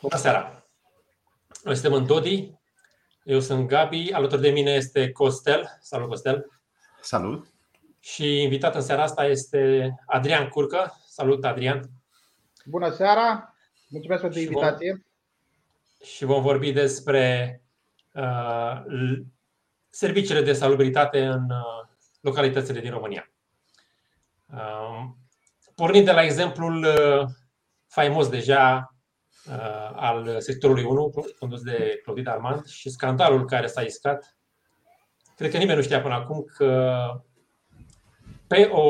Bună seara! Noi suntem în Dodi. Eu sunt Gabi. Alături de mine este Costel. Salut, Costel! Salut! Și invitat în seara asta este Adrian Curcă. Salut, Adrian! Bună seara! Mulțumesc pentru invitație! Și vom vorbi despre uh, serviciile de salubritate în uh, localitățile din România. Uh, pornind de la exemplul uh, faimos deja uh, al sectorului 1, condus de Clodit Armand, și scandalul care s-a iscat, cred că nimeni nu știa până acum că pe o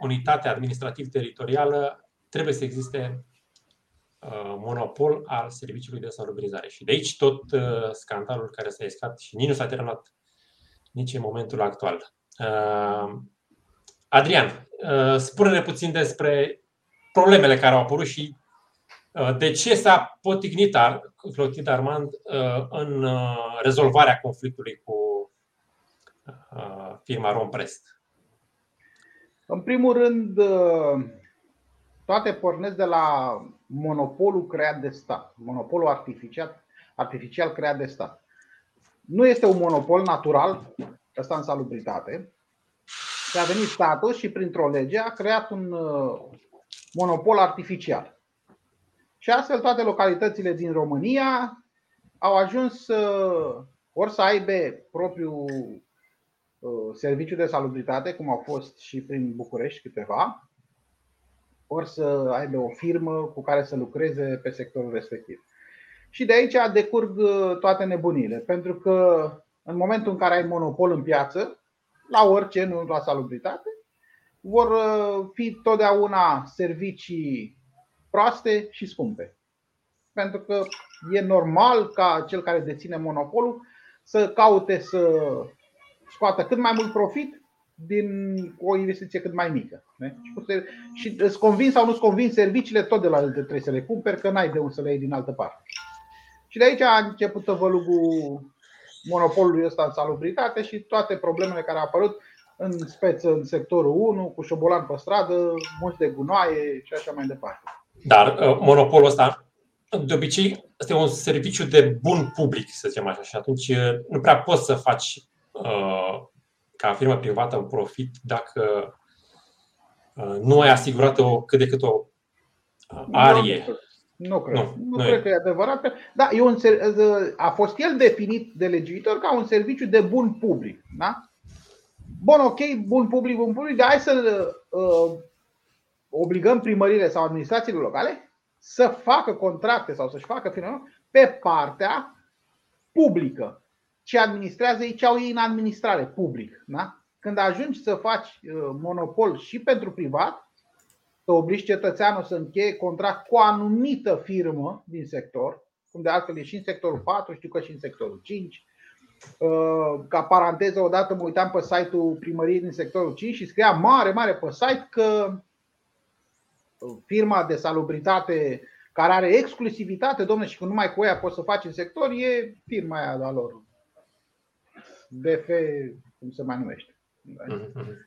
unitate administrativ-teritorială trebuie să existe monopol al serviciului de salubrizare. Și de aici tot scandalul care s-a iscat și nici nu s-a terminat nici în momentul actual. Adrian, spune-ne puțin despre problemele care au apărut și uh, de ce s-a potignit Clotilde Armand uh, în uh, rezolvarea conflictului cu firma Romprest? În primul rând, toate pornesc de la monopolul creat de stat, monopolul artificial, artificial creat de stat. Nu este un monopol natural, ăsta în salubritate, și a venit statul și printr-o lege a creat un monopol artificial. Și astfel toate localitățile din România au ajuns ori să aibă propriul uh, serviciu de salubritate, cum au fost și prin București câteva, ori să aibă o firmă cu care să lucreze pe sectorul respectiv. Și de aici decurg uh, toate nebunile, pentru că în momentul în care ai monopol în piață, la orice, nu la salubritate, vor uh, fi totdeauna servicii proaste și scumpe. Pentru că e normal ca cel care deține monopolul să caute să scoată cât mai mult profit din o investiție cât mai mică. Și îți convin sau nu-ți convin serviciile, tot de la el trebuie să le cumperi, că n-ai de unde să le iei din altă parte. Și de aici a început tăvălugul monopolului ăsta în salubritate și toate problemele care au apărut în speță în sectorul 1, cu șobolan pe stradă, mulți de gunoaie și așa mai departe. Dar uh, monopolul ăsta, de obicei, este un serviciu de bun public, să zicem așa, și atunci uh, nu prea poți să faci uh, ca firmă privată un profit dacă nu ai asigurat o cât de cât o arie. Nu, nu cred. Nu, nu, nu cred e. că e adevărat. Da, e un, a fost el definit de legiuitor ca un serviciu de bun public. Da? Bun, ok, bun public, bun public, dar hai să uh, obligăm primările sau administrațiile locale să facă contracte sau să-și facă finanțare pe partea publică. Ce administrează ei, ce au ei în administrare public. Da? Când ajungi să faci uh, monopol și pentru privat, să obligi cetățeanul să încheie contract cu o anumită firmă din sector, cum de altfel e și în sectorul 4, știu că și în sectorul 5, Uh, ca paranteză, odată mă uitam pe site-ul primăriei din sectorul 5 și scria mare, mare pe site că firma de salubritate care are exclusivitate, domnule, și că numai cu ea poți să faci în sector, e firma aia de lor. BF, cum se mai numește. Mm-hmm.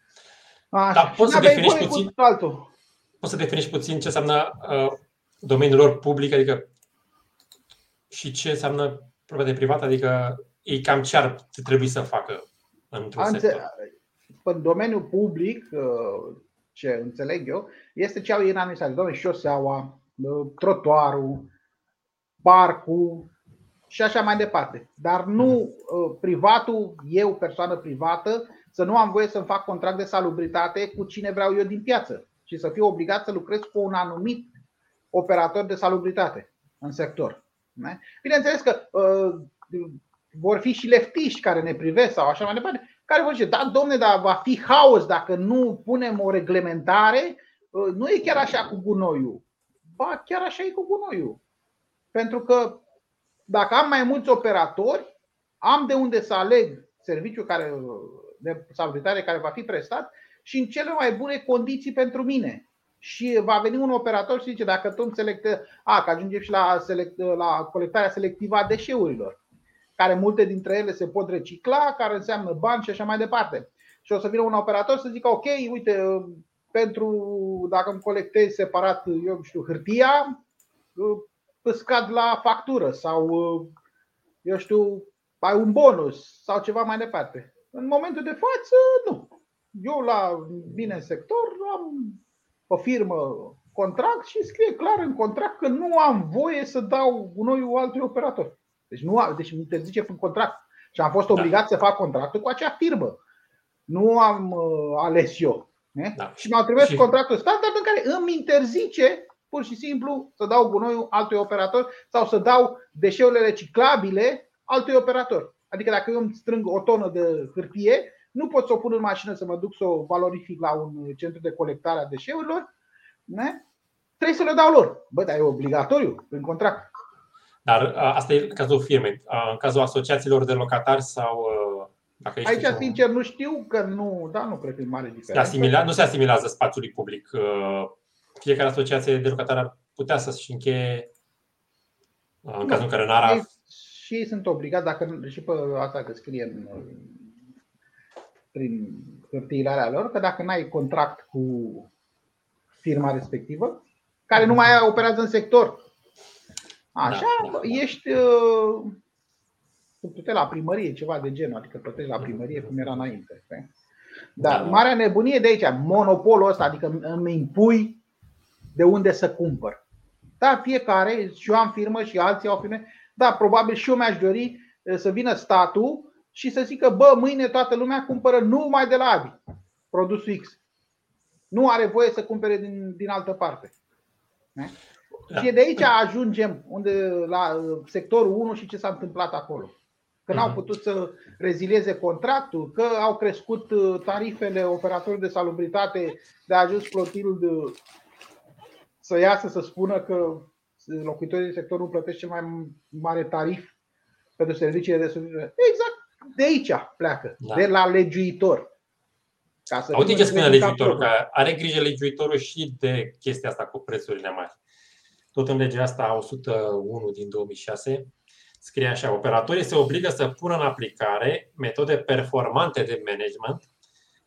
Așa. Dar poți să definești puțin, altul. poți să definești puțin ce înseamnă uh, domeniul lor public, adică și ce înseamnă proprietate privată, adică ei cam ce ar trebui să facă într-un Anțe- sector? În domeniul public, uh, ce înțeleg eu, este ce au ei în administrație. Doamne, șoseaua, uh, trotuarul, parcul și așa mai departe. Dar nu mhm. uh, privatul, eu, persoană privată, să nu am voie să-mi fac contract de salubritate cu cine vreau eu din piață, și să fiu obligat să lucrez cu un anumit operator de salubritate în sector. Bineînțeles că vor fi și leftiști care ne privesc sau așa mai departe, care vor zice, da, domne, dar va fi haos dacă nu punem o reglementare, uh, nu e chiar așa cu gunoiul. Ba, chiar așa e cu gunoiul. Pentru că dacă am mai mulți operatori, am de unde să aleg serviciul care, de salubritate care va fi prestat și în cele mai bune condiții pentru mine. Și va veni un operator și zice, dacă tu înțeleg că, a, că ajungem și la, select, la colectarea selectivă a deșeurilor care multe dintre ele se pot recicla, care înseamnă bani și așa mai departe. Și o să vină un operator să zică, ok, uite, pentru dacă îmi colectez separat, eu știu, hârtia, scad la factură sau, eu știu, ai un bonus sau ceva mai departe. În momentul de față, nu. Eu la bine în sector am o firmă contract și scrie clar în contract că nu am voie să dau gunoiul altui operator. Deci, nu, deci mi interzice în contract. Și am fost da. obligat da. să fac contractul cu acea firmă. Nu am uh, ales eu. Da. Și m-au trimis și... contractul standard în care îmi interzice pur și simplu să dau gunoiul altui operator sau să dau deșeurile reciclabile altui operator. Adică dacă eu îmi strâng o tonă de hârtie, nu pot să o pun în mașină să mă duc să o valorific la un centru de colectare a deșeurilor, ne? trebuie să le dau lor. Bă, dar e obligatoriu prin contract. Dar asta e cazul firmei. În cazul asociațiilor de locatari sau dacă Aici, un... sincer, nu știu că nu, da, nu cred că e mare diferență. Asimila, nu se asimilează spațiului public. Fiecare asociație de locatari ar putea să-și încheie în cazul în care n-ar și ei sunt obligați, dacă și pe asta că scrie în, prin hârtiile alea lor, că dacă n-ai contract cu firma respectivă, care nu mai operează în sector, așa, da, da, da. ești uh, la primărie, ceva de genul, adică plătești la primărie cum era înainte. Dar da. marea nebunie de aici, monopolul ăsta, adică îmi impui de unde să cumpăr. Da, fiecare, și eu am firmă și alții au firme, da, probabil și eu mi-aș dori să vină statul și să zică, bă, mâine toată lumea cumpără numai de la Abi produsul X. Nu are voie să cumpere din, din altă parte. Da. Și de aici ajungem unde, la sectorul 1 și ce s-a întâmplat acolo. Că n-au mhm. putut să rezilieze contractul, că au crescut tarifele operatorilor de salubritate, de a ajuns flotilul de, să iasă să spună că locuitorii din sector nu plătesc cel mai mare tarif pentru serviciile de subvenție. Exact de aici pleacă, da. de la legiuitor. Ca să Auzi ce spune legiuitorul, că are grijă legiuitorul și de chestia asta cu prețurile mari. Tot în legea asta 101 din 2006 scrie așa, operatorii se obligă să pună în aplicare metode performante de management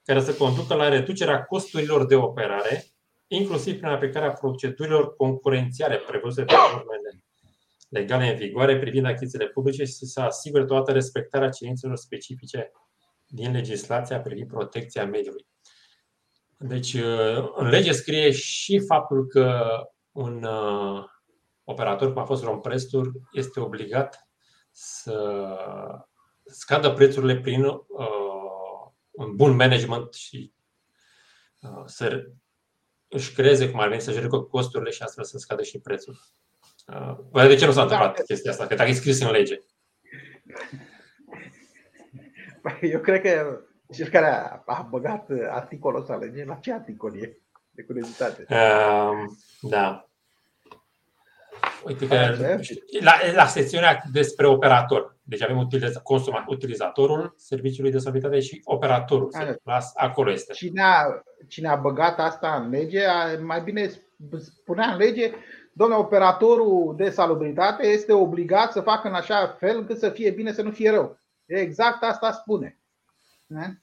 care să conducă la reducerea costurilor de operare inclusiv prin aplicarea procedurilor concurențiale prevăzute de normele legale în vigoare privind achizițiile publice și să asigure toată respectarea cerințelor specifice din legislația privind protecția mediului. Deci, în lege scrie și faptul că un uh, operator, cum a fost Romprestur, este obligat să scadă prețurile prin uh, un bun management și uh, să își creeze cum ar veni să-și reducă costurile și astfel să scadă și prețul. Uh, de ce nu s-a întâmplat da. chestia asta? Că dacă e scris în lege. Păi, eu cred că cel care a, a băgat articolul ăsta lege, la ce articol e? De curiozitate. Uh, da. Uite că la, la secțiunea despre operator. Deci avem utiliza, consuma, utilizatorul serviciului de stabilitate și operatorul. La, acolo este. Cine a, cine a băgat asta în lege, a, mai bine spunea în lege, domnule, operatorul de salubritate este obligat să facă în așa fel încât să fie bine, să nu fie rău. Exact asta spune. Ne?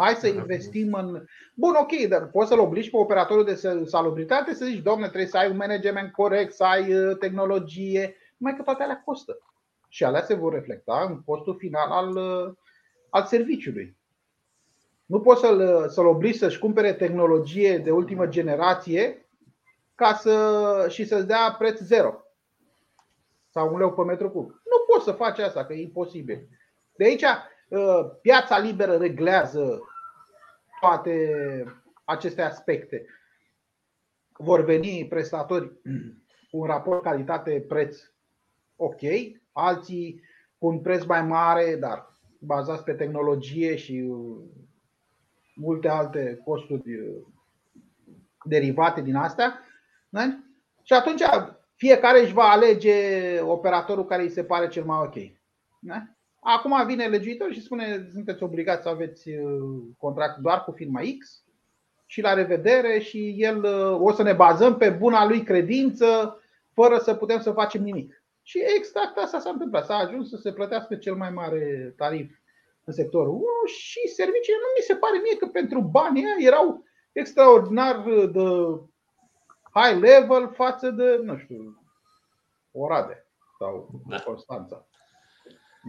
Hai să investim în. Bun, ok, dar poți să-l obligi pe operatorul de salubritate să zici, domne, trebuie să ai un management corect, să ai uh, tehnologie, numai că toate alea costă. Și alea se vor reflecta în costul final al, uh, al serviciului. Nu poți să-l, uh, să-l obligi să-și cumpere tehnologie de ultimă generație ca să, și să-ți dea preț zero sau un leu pe metru cub. Nu poți să faci asta, că e imposibil. De aici Uh, piața liberă reglează toate aceste aspecte. Vor veni prestatori cu un raport calitate-preț ok, alții cu un preț mai mare, dar bazați pe tehnologie și uh, multe alte costuri uh, derivate din astea. Da? Și atunci fiecare își va alege operatorul care îi se pare cel mai ok. Da? Acum vine legiuitor și spune sunteți obligați să aveți uh, contract doar cu firma X și la revedere și el uh, o să ne bazăm pe buna lui credință fără să putem să facem nimic. Și exact asta s-a întâmplat. S-a ajuns să se plătească cel mai mare tarif în sectorul 1 și serviciile nu mi se pare mie că pentru banii erau extraordinar de high level față de, nu știu, Orade sau da. Constanța.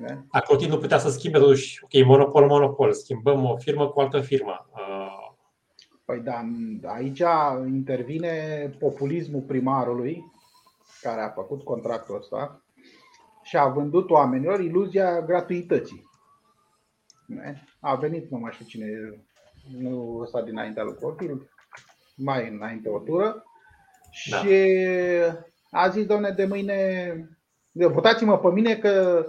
Da? A Clotilde nu putea să schimbe totuși, ok, monopol, monopol, schimbăm o firmă cu altă firmă. Uh... Păi da, aici intervine populismul primarului care a făcut contractul ăsta și a vândut oamenilor iluzia gratuității. A venit, nu mai știu cine, nu ăsta dinaintea lui Clotilde, mai înainte o tură, da. și a zis, domne, de mâine, votați-mă pe mine că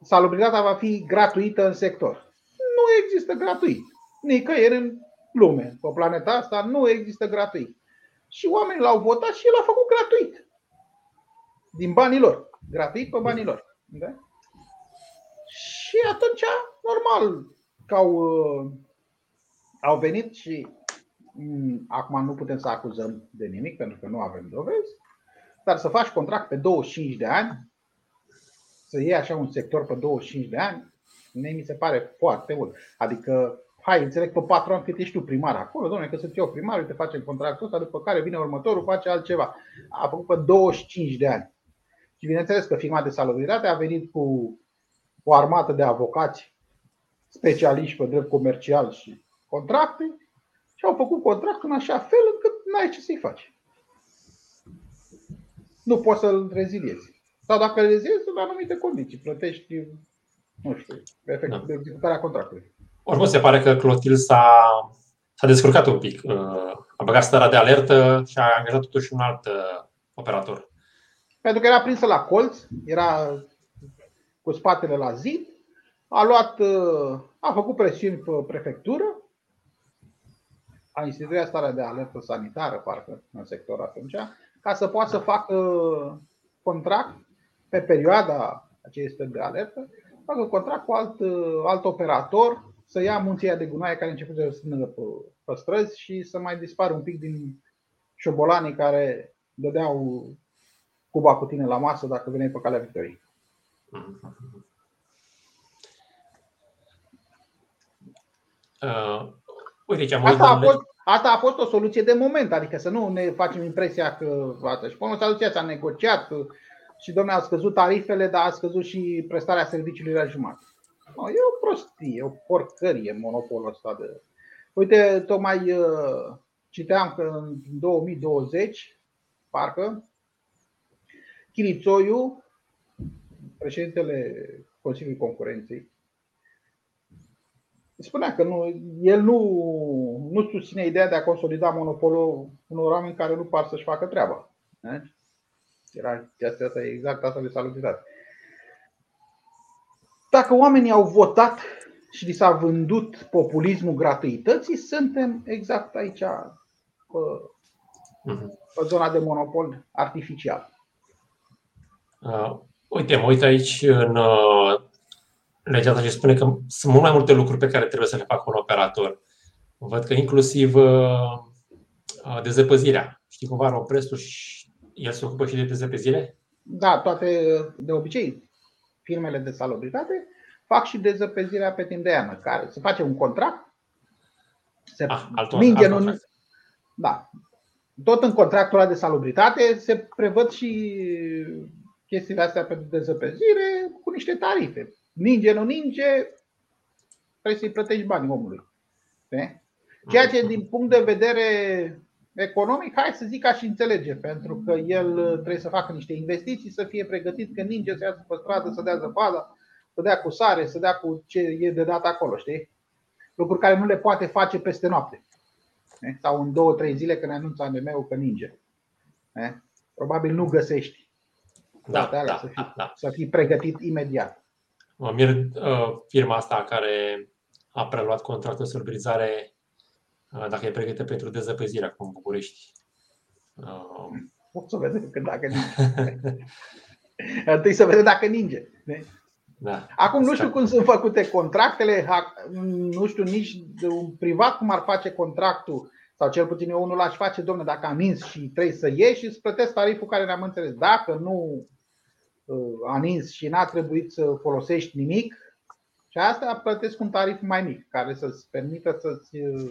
salubritatea va fi gratuită în sector. Nu există gratuit. Nicăieri în lume, pe planeta asta, nu există gratuit. Și oamenii l-au votat și el a făcut gratuit. Din banii lor. Gratuit pe banii lor. Da? Și atunci, normal, că au, uh, au venit și mm, acum nu putem să acuzăm de nimic pentru că nu avem dovezi, dar să faci contract pe 25 de ani să iei așa un sector pe 25 de ani, mie mi se pare foarte mult. Adică, hai, înțeleg pe 4 ani cât ești tu primar acolo, domnule, că sunt eu primar, te facem contractul ăsta, după care vine următorul, face altceva. A făcut pe 25 de ani. Și bineînțeles că firma de salubritate a venit cu o armată de avocați specialiști pe drept comercial și contracte și au făcut contractul în așa fel încât n-ai ce să-i faci. Nu poți să-l reziliezi. Sau dacă rezezi în anumite condiții, plătești, nu știu, efect da. de executarea contractului. Oricum se pare că Clotil s-a, s-a descurcat un pic. Uh, a băgat starea de alertă și a angajat totuși un alt uh, operator. Pentru că era prinsă la colț, era cu spatele la zid, a luat, uh, a făcut presiuni pe prefectură, a instituit starea de alertă sanitară, parcă, în sector atunci, ca să poată să facă contract pe perioada acestei de alertă, facă contract cu alt, alt operator să ia munția de gunoaie care început să strângă pe, pe străzi și să mai dispară un pic din șobolanii care dădeau cuba cu tine la masă dacă veneai pe calea victoriei. Uh, uite ce am asta, a fost, asta a fost o soluție de moment, adică să nu ne facem impresia că asta. Și până soluția s-a negociat, și domnule, a scăzut tarifele, dar a scăzut și prestarea serviciului la jumătate. No, e o prostie, e o porcărie monopolul ăsta de. Uite, tocmai uh, citeam că în 2020, parcă, Chirițoiu, președintele Consiliului Concurenței, spunea că nu, el nu, nu susține ideea de a consolida monopolul unor oameni care nu par să-și facă treaba. Era chestia asta, exact asta de salubritate. Dacă oamenii au votat și li s-a vândut populismul gratuității, suntem exact aici pe, mhm. pe zona de monopol artificial. Uh, uite, mă uit aici în uh, legea asta și spune că sunt mult mai multe lucruri pe care trebuie să le facă un operator. Văd că inclusiv uh, uh dezăpăzirea. Știi cumva, Ropresul și el se ocupă și de dezăpezire? Da, toate, de obicei, firmele de salubritate fac și dezăpezirea pe timp de iarnă, care se face un contract, se ah, altul, minge alt în, da, tot în contractul de salubritate se prevăd și chestiile astea pentru dezăpezire cu niște tarife. Ninge, nu ninge, trebuie să-i plătești banii omului. Ceea ce din punct de vedere economic, hai să zic aș înțelege, pentru că el uh, trebuie să facă niște investiții, să fie pregătit când ninge, să iasă pe stradă, să dea zăpadă, să dea cu sare, să dea cu ce e de dat acolo, știi? Lucruri care nu le poate face peste noapte. Sau în două, trei zile când anunță ANM-ul că ninge. Probabil nu găsești. Da, da, să, fii, da, da. să fii pregătit imediat. Mă mir uh, firma asta care a preluat contractul de surprizare dacă e pregătită pentru dezăpezire acum în București. O să vedem că dacă ninge. Întâi să vedem dacă ninge. Da. Acum nu știu cum sunt făcute contractele, nu știu nici de un privat cum ar face contractul, sau cel puțin eu unul l-aș face, domne, dacă am nins și trebuie să ieși, îți plătesc tariful care ne-am înțeles. Dacă nu uh, a nins și n-a trebuit să folosești nimic, și asta plătesc un tarif mai mic, care să-ți permită să-ți uh,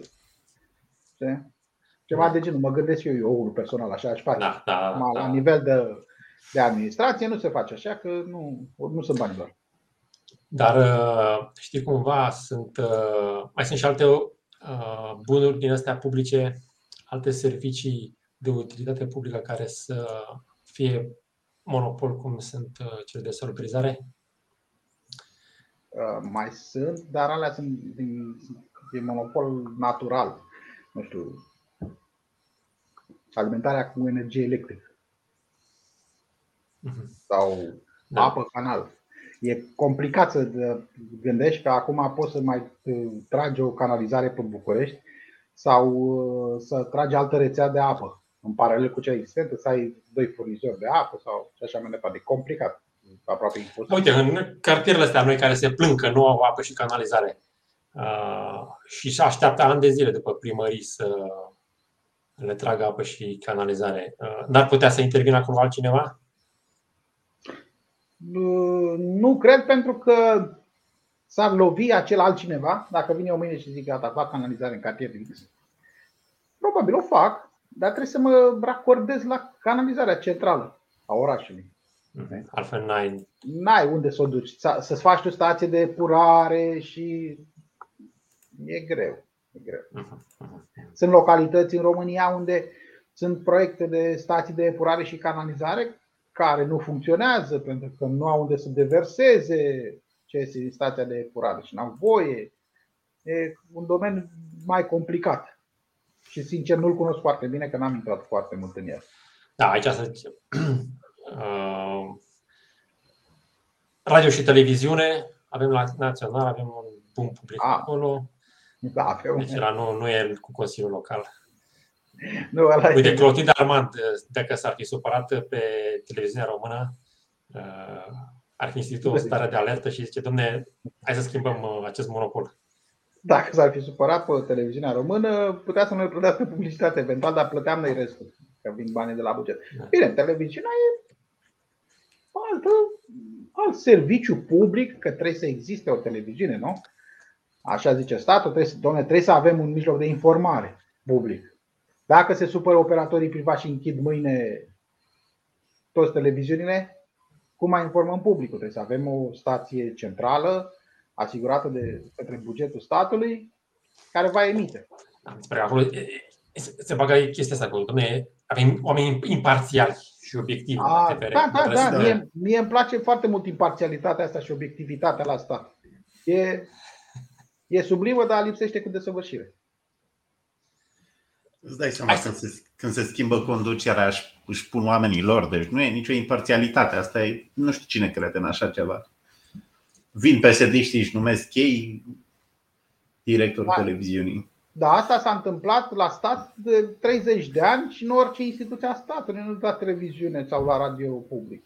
Știi? Ceva da. de genul, mă gândesc eu, eu unul personal, așa aș face. Da, da, la da. nivel de de administrație, nu se face așa că nu, nu sunt bani doar. Dar uh, știi cumva, sunt, uh, mai sunt și alte uh, bunuri din astea publice, alte servicii de utilitate publică care să fie monopol cum sunt cele de salubrizare? Mai sunt, dar alea sunt din, din monopol natural. Nu știu, alimentarea cu energie electrică uh-huh. sau da. apă canal e complicat să gândești că acum poți să mai tragi o canalizare pe București sau uh, să tragi altă rețea de apă în paralel cu cea existentă, să ai doi furnizori de apă sau și așa mai departe. E complicat. Aproape imposibil. Uite, în cartierele astea noi care se plâng că nu au apă și canalizare uh, și se așteaptă ani de zile după primării să le tragă apă și canalizare, uh, n-ar putea să intervină acolo altcineva? Nu cred pentru că s-ar lovi acel altcineva, dacă vine o mâine și zic gata, fac canalizare în cartier X. Probabil o fac, dar trebuie să mă racordez la canalizarea centrală a orașului. Mhm. Altfel n-ai... N-ai unde să o duci. Să-ți faci o stație de epurare și e greu. E greu. Mhm, mhm. Sunt localități în România unde sunt proiecte de stații de epurare și canalizare care nu funcționează pentru că nu au unde să deverseze ce este din stația de epurare și nu au voie. E un domeniu mai complicat. Și sincer nu-l cunosc foarte bine, că n-am intrat foarte mult în el. Da, aici să zicem. Uh, radio și televiziune, avem la național, avem un bun public A, acolo. Da, avem. Deci la nu, nu e cu Consiliul Local. Nu, ăla Uite, Clotilde Armand, dacă s-ar fi supărat pe televiziunea română, uh, ar fi instituit o stare de alertă și zice, domne, hai să schimbăm uh, acest monopol. Dacă s-ar fi supărat pe televiziunea română, putea să nu plătească publicitate eventual, dar plăteam noi restul, că vin banii de la buget. Da. Bine, televiziunea e altă, alt serviciu public, că trebuie să existe o televiziune, nu? Așa zice statul, trebuie, domne, trebuie să avem un mijloc de informare public. Dacă se supără operatorii privați și închid mâine toți televiziunile, cum mai informăm publicul? Trebuie să avem o stație centrală asigurată de către bugetul statului care va emite. Spre acolo se bagă chestia asta acolo. Dom'le, avem oameni imparțiali și obiectivi. A, da, da, da. Mie, mie îmi place foarte mult imparțialitatea asta și obiectivitatea la asta. E, e sublimă, dar lipsește cu desăvârșire. Îți dai seama când se, când se schimbă conducerea își, își pun oamenii lor, deci nu e nicio imparțialitate. Asta e, nu știu cine crede în așa ceva. Vin psd și își numesc ei directorul da. televiziunii. Da, asta s-a întâmplat la stat de 30 de ani și în orice instituție a statului, nu la televiziune sau la radio public.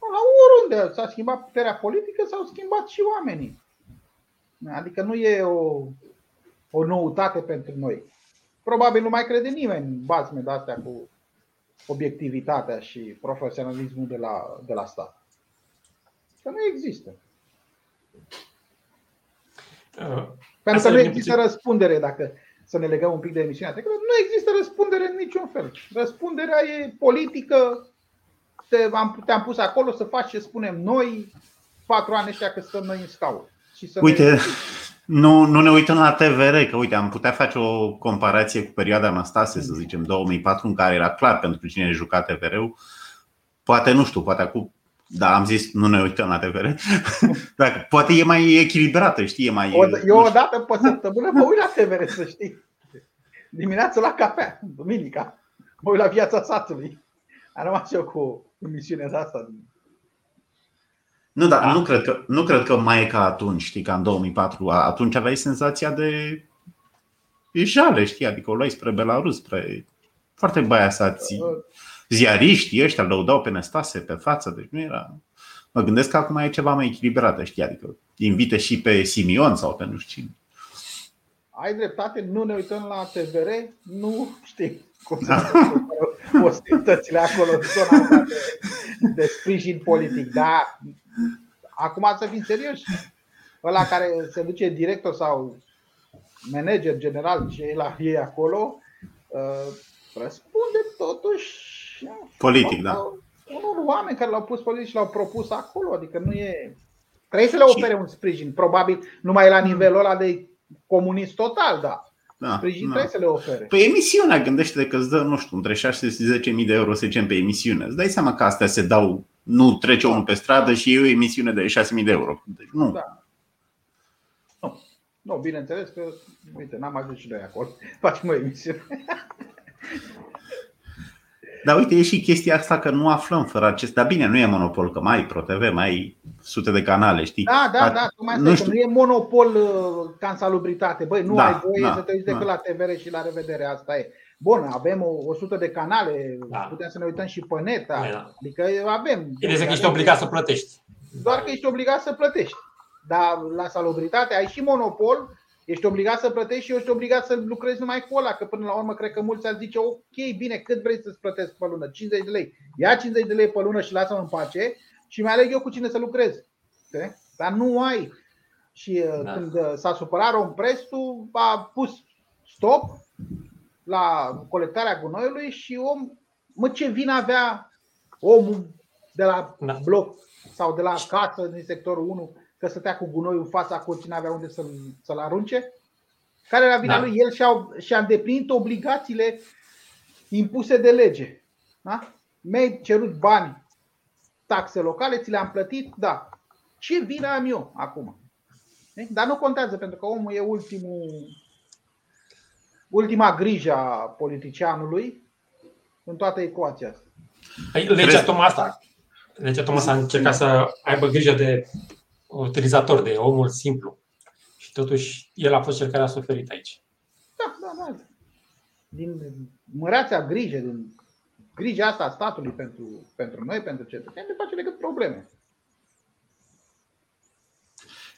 La oriunde s-a schimbat puterea politică, s-au schimbat și oamenii. Adică nu e o, o noutate pentru noi probabil nu mai crede nimeni în bazme de astea cu obiectivitatea și profesionalismul de la, de la stat. Că nu există. Uh, Pentru că nu există puțin... răspundere dacă să ne legăm un pic de emisiunea trecută. Nu există răspundere în niciun fel. Răspunderea e politică. Te-am, te-am pus acolo să faci ce spunem noi patru ani ăștia că stăm noi în scaun. Și să Uite, ne... Nu, nu ne uităm la TVR, că uite, am putea face o comparație cu perioada Anastase, să zicem, 2004, în care era clar pentru cine juca TVR-ul. Poate, nu știu, poate acum, da, am zis, nu ne uităm la TVR. Dacă, poate e mai echilibrată, știi, e mai... O, eu o dată pe săptămână mă uit la TVR, să știi. Dimineața la cafea, duminica, mă uit la viața satului. Am rămas eu cu emisiunea asta nu, dar da. nu, cred că, nu cred că mai e ca atunci, știi, ca în 2004. Atunci aveai senzația de e jale, știi, adică o luai spre Belarus, spre foarte băiasați ziariști ăștia lăudau pe Nestase pe față, deci nu era... Mă gândesc că acum e ceva mai echilibrat, știi, adică invite și pe Simion sau pe nu știu cine. Ai dreptate, nu ne uităm la TVR, nu știi cum da. ostilitățile acolo, zona de, de sprijin politic, dar Acum să fim serioși. Ăla care se duce director sau manager general, ce e la ei acolo, uh, răspunde totuși politic, da. unor oameni care l-au pus pe și l-au propus acolo. Adică nu e. Trebuie să le ofere un sprijin. Probabil numai la nivelul ăla de comunist total, da. Da, sprijin da. trebuie să le ofere. Păi emisiunea, gândește că îți dă, nu știu, între 6 și 10.000 de euro, să zicem, pe emisiune. Îți dai seama că astea se dau, nu trece unul pe stradă și e o emisiune de 6.000 de euro. Deci nu. Da. Nu, nu bineînțeles că, uite, n-am ajuns și noi acolo. Facem o emisiune. Dar uite, e și chestia asta că nu aflăm fără acest. Dar bine, nu e monopol, că mai ai ProTV, mai ai sute de canale, știi? Da, da, da, mai nu, știu. nu e monopol uh, ca în salubritate. Băi, nu da, ai voie da, să te uiți decât da. la TVR și la revedere, asta e. Bun, avem o 100 de canale, da. putem să ne uităm și pe net, da. da. adică avem. Bine că ești obligat să plătești. Doar că ești obligat să plătești. Dar la salubritate ai și monopol, Ești obligat să plătești și ești obligat să lucrezi numai cu ăla, că până la urmă cred că mulți ar zice, ok, bine, cât vrei să-ți plătesc pe lună? 50 de lei. Ia 50 de lei pe lună și lasă-mă în pace și mai aleg eu cu cine să lucrez. Dar nu ai. Și uh, da. când uh, s-a supărat Romprestu, a pus stop la colectarea gunoiului și om, mă ce vin avea omul de la da. bloc sau de la casă din sectorul 1 că stătea cu gunoi în fața curții, nu avea unde să-l, să-l arunce? Care era vina da. lui? El și-a, și-a îndeplinit obligațiile impuse de lege. Da? Mi-ai cerut bani, taxe locale, ți le-am plătit? Da. Ce vină am eu acum? Dar nu contează, pentru că omul e ultimul, ultima grijă a politicianului în toată ecuația asta. Păi, legea Thomas, legea Thomas a încercat să aibă grijă de utilizator, de omul simplu. Și totuși el a fost cel care a suferit aici. Da, da, da. Din măreața grijă, din grija asta a statului pentru, pentru noi, pentru cetățeni, ne face decât probleme.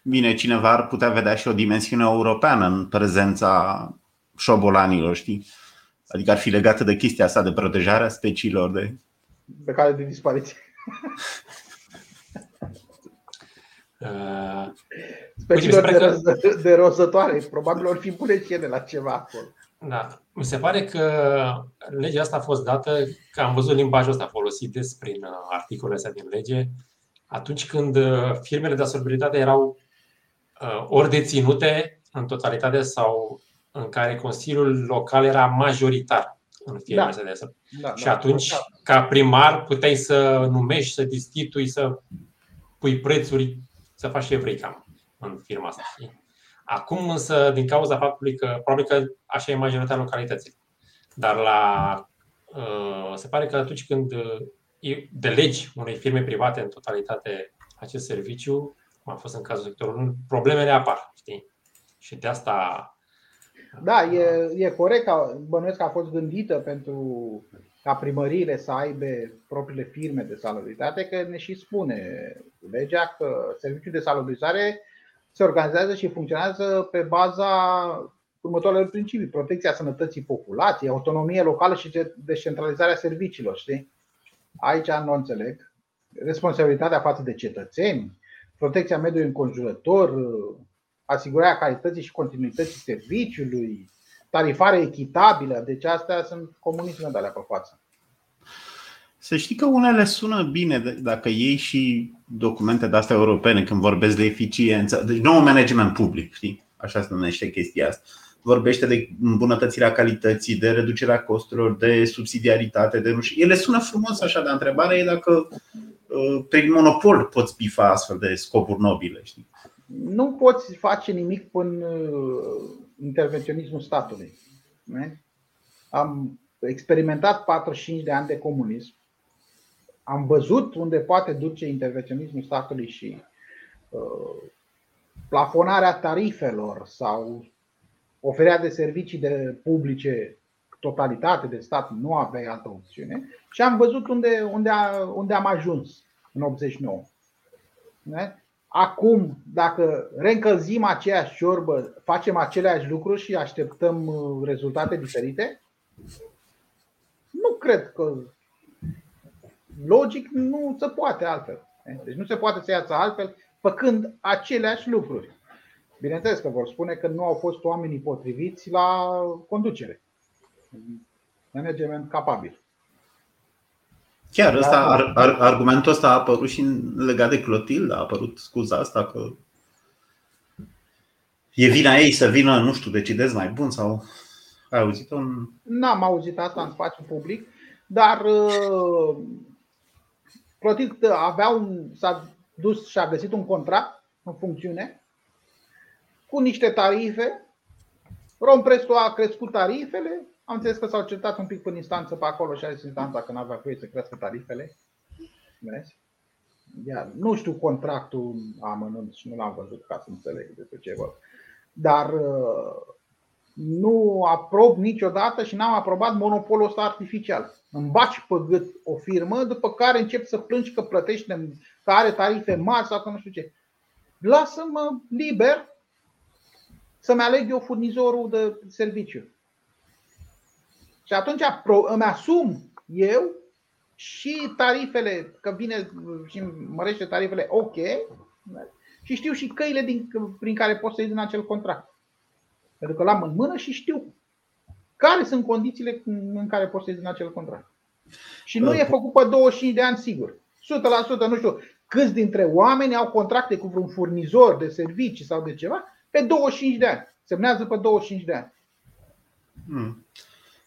Bine, cineva ar putea vedea și o dimensiune europeană în prezența șobolanilor, știi? Adică ar fi legată de chestia asta de protejarea speciilor de. Pe care de dispariție. Uh, Speciilor de, că... de rozătoare, probabil ori fi bune cele la ceva acolo. Da. Mi se pare că legea asta a fost dată, că am văzut limbajul ăsta folosit des prin uh, articolele astea din lege, atunci când uh, firmele de asolvabilitate erau ori deținute în totalitate sau în care Consiliul Local era majoritar în firmele da. de da, Și da, atunci, da. ca primar, puteai să numești, să distitui, să pui prețuri să faci ce vrei cam în firma asta. Acum însă, din cauza faptului că probabil că așa e majoritatea localității, dar la, uh, se pare că atunci când delegi unei firme private în totalitate acest serviciu, cum a fost în cazul sectorului, problemele apar. Știi? Și de asta da, e, e corect, bănuiesc că a fost gândită pentru ca primăriile să aibă propriile firme de salubrizare, că ne și spune legea că serviciul de salubrizare se organizează și funcționează pe baza următoarelor principii. Protecția sănătății populației, autonomie locală și descentralizarea serviciilor. Știi? Aici nu înțeleg. Responsabilitatea față de cetățeni, protecția mediului înconjurător, asigurarea calității și continuității serviciului, tarifare echitabilă, deci astea sunt comunisme de alea pe față. Să știi că unele sună bine dacă iei și documente de astea europene când vorbesc de eficiență, deci nou management public, știi? Așa se numește chestia asta. Vorbește de îmbunătățirea calității, de reducerea costurilor, de subsidiaritate, de nu știu. Ele sună frumos așa, dar întrebarea e dacă uh, prin monopol poți bifa astfel de scopuri nobile, știi? Nu poți face nimic până uh, intervenționismul statului. Am experimentat 45 de ani de comunism. Am văzut unde poate duce intervenționismul statului și uh, plafonarea tarifelor sau oferirea de servicii de publice totalitate de stat, nu aveai altă opțiune. Și am văzut unde, unde, a, unde am ajuns în 89. Acum, dacă reîncălzim aceeași ciorbă, facem aceleași lucruri și așteptăm uh, rezultate diferite? Nu cred că logic nu se poate altfel. Deci nu se poate să iață altfel făcând aceleași lucruri. Bineînțeles că vor spune că nu au fost oamenii potriviți la conducere. Management capabil. Chiar ăsta, da. ar, ar, argumentul ăsta a apărut și legat de Clotilde, a apărut scuza asta că e vina ei să vină, nu știu, decidezi mai bun sau ai auzit un... N-am auzit asta în spațiu public, dar uh, Clotilde avea un, s-a dus și a găsit un contract în funcțiune cu niște tarife. Rompresul a crescut tarifele, am înțeles că s-au certat un pic până instanță pe acolo și a zis instanța că n-avea voie să crească tarifele. Vezi? Iar nu știu contractul amănunt și nu l-am văzut ca să înțeleg despre ce văd. Dar uh, nu aprob niciodată și n-am aprobat monopolul ăsta artificial. Îmi baci pe gât o firmă, după care încep să plângi că plătește, că are tarife mari sau că nu știu ce. Lasă-mă liber să-mi aleg eu furnizorul de serviciu. Și atunci îmi asum eu și tarifele, că vine și mărește tarifele ok, și știu și căile din, prin care pot să ies din acel contract. Pentru că l-am în mână și știu care sunt condițiile în care pot să ies din acel contract. Și nu e făcut pe 25 de ani, sigur. 100%, nu știu câți dintre oameni au contracte cu vreun furnizor de servicii sau de ceva pe 25 de ani. Semnează pe 25 de ani. Hmm.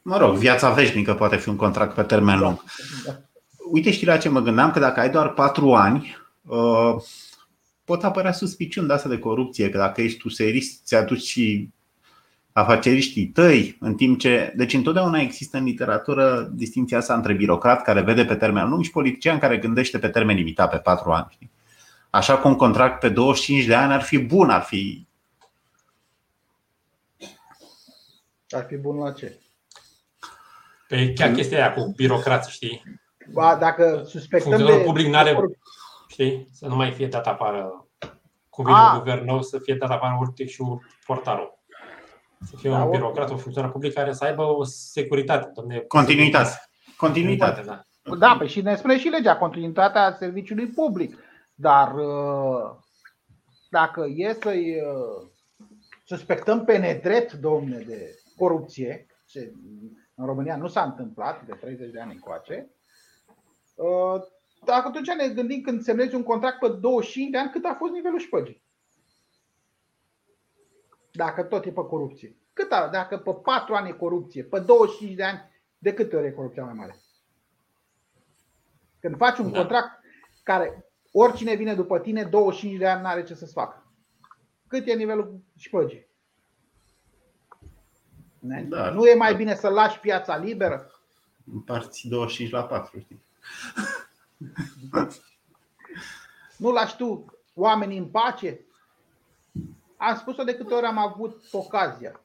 Mă rog, viața veșnică poate fi un contract pe termen lung. Da. Uite, știi la ce mă gândeam? Că dacă ai doar 4 ani, uh, pot apărea suspiciuni de asta de corupție, că dacă ești tu serist, ți aduci și afaceriștii tăi, în timp ce. Deci întotdeauna există în literatură distinția asta între birocrat care vede pe termen lung și politician care gândește pe termen limitat, pe 4 ani. Așa cum un contract pe 25 de ani ar fi bun, ar fi. Ar fi bun la ce? Pe chiar chestia aia cu birocrați, știi? Ba, dacă suspectăm de... public n-are, știi, să nu mai fie dat afară cu vine un guvern nou, să fie dat afară și portarul. Să fie da, un birocrat, un funcționar public care să aibă o securitate. Domne, continuitate. Continuitate. Da. Da, păi și ne spune și legea, continuitatea serviciului public. Dar uh, dacă e să-i uh, suspectăm pe nedrept, domne, de corupție, ce în România nu s-a întâmplat de 30 de ani încoace, uh, dacă atunci ne gândim când semnezi un contract pe 25 de ani, cât a fost nivelul șpăgii? Dacă tot e pe corupție. Cât a, dacă pe 4 ani e corupție, pe 25 de ani, de câte ori e corupția mai mare? Când faci un da. contract care oricine vine după tine, 25 de ani nu are ce să-ți facă. Cât e nivelul șpăgii? Da. Nu e mai bine să lași piața liberă? Împarți 25 la 4, știi? nu lași tu oamenii în pace? Am spus-o de câte ori am avut ocazia.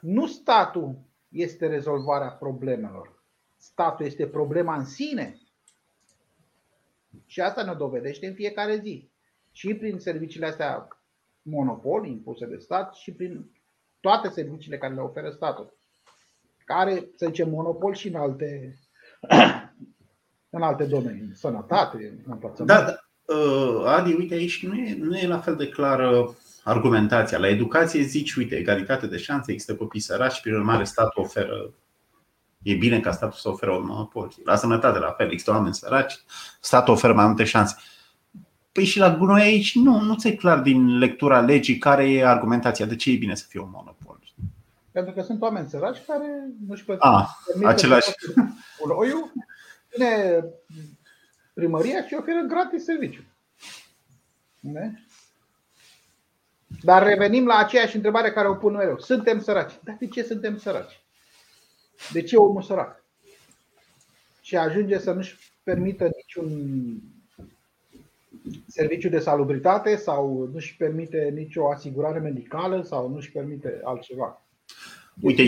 Nu statul este rezolvarea problemelor. Statul este problema în sine. Și asta ne dovedește în fiecare zi. Și prin serviciile astea monopol impuse de stat și prin toate serviciile care le oferă statul. Care, să zicem, monopol și în alte, în alte domenii. Sănătate, învățământ. Da, da. Uh, Adi, uite aici nu e, nu e la fel de clară argumentația. La educație zici, uite, egalitate de șanse, există copii săraci, prin urmare statul oferă E bine ca statul să oferă un monopol. La sănătate, la fel, există oameni săraci, statul oferă mai multe șanse. Păi și la gunoi aici nu, nu ți-e clar din lectura legii care e argumentația de ce e bine să fie un monopol. Pentru că sunt oameni săraci care nu-și pot ah, același. Uloiul, vine primăria și oferă gratis serviciu. Ne? Dar revenim la aceeași întrebare care o pun mereu. Suntem săraci. Dar de ce suntem săraci? De ce omul sărac? Și ajunge să nu-și permită niciun serviciu de salubritate sau nu-și permite nicio asigurare medicală sau nu-și permite altceva. Uite,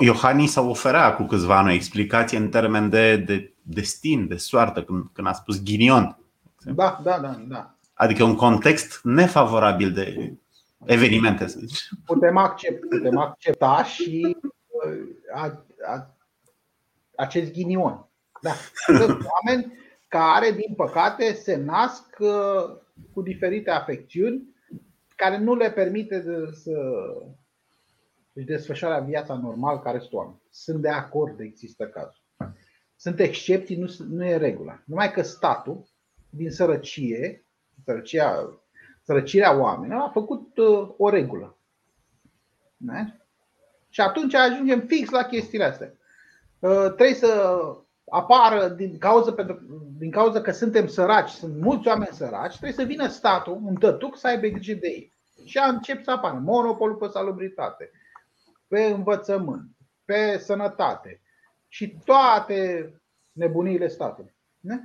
Iohannis a oferea cu câțiva ani o explicație în termen de, de destin, de soartă, când, când a spus ghinion. Da, da, da, da. Adică un context nefavorabil de evenimente, să zici. Putem, accepta, putem accepta și uh, a, a, acest ghinion. Da. Sunt oameni care, din păcate, se nasc uh, cu diferite afecțiuni care nu le permite să își desfășoare viața normal care sunt oameni. Sunt de acord, există cazul. Sunt excepții, nu, nu e regula. Numai că statul, din sărăcie, sărăcia, sărăcirea oamenilor, a făcut uh, o regulă. Da? Și atunci ajungem fix la chestiile astea. Uh, trebuie să apară din cauza, pentru, din cauza că suntem săraci, sunt mulți oameni săraci, trebuie să vină statul, un tătuc, să aibă grijă de ei. Și a încep să apară monopolul pe salubritate, pe învățământ, pe sănătate și toate nebuniile statului. Ne?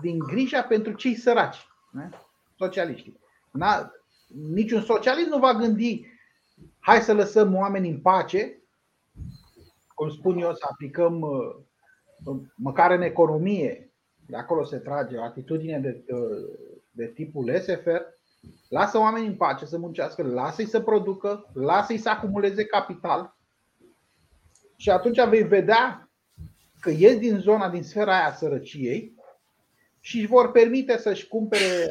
Din grija pentru cei săraci, ne? socialiștii. N-a, niciun socialist nu va gândi hai să lăsăm oamenii în pace, cum spun eu, să aplicăm uh, măcar în economie, de acolo se trage o atitudine de, uh, de tipul SFR, lasă oamenii în pace să muncească, lasă-i să producă, lasă-i să acumuleze capital și atunci vei vedea că ies din zona, din sfera aia sărăciei și își vor permite să-și cumpere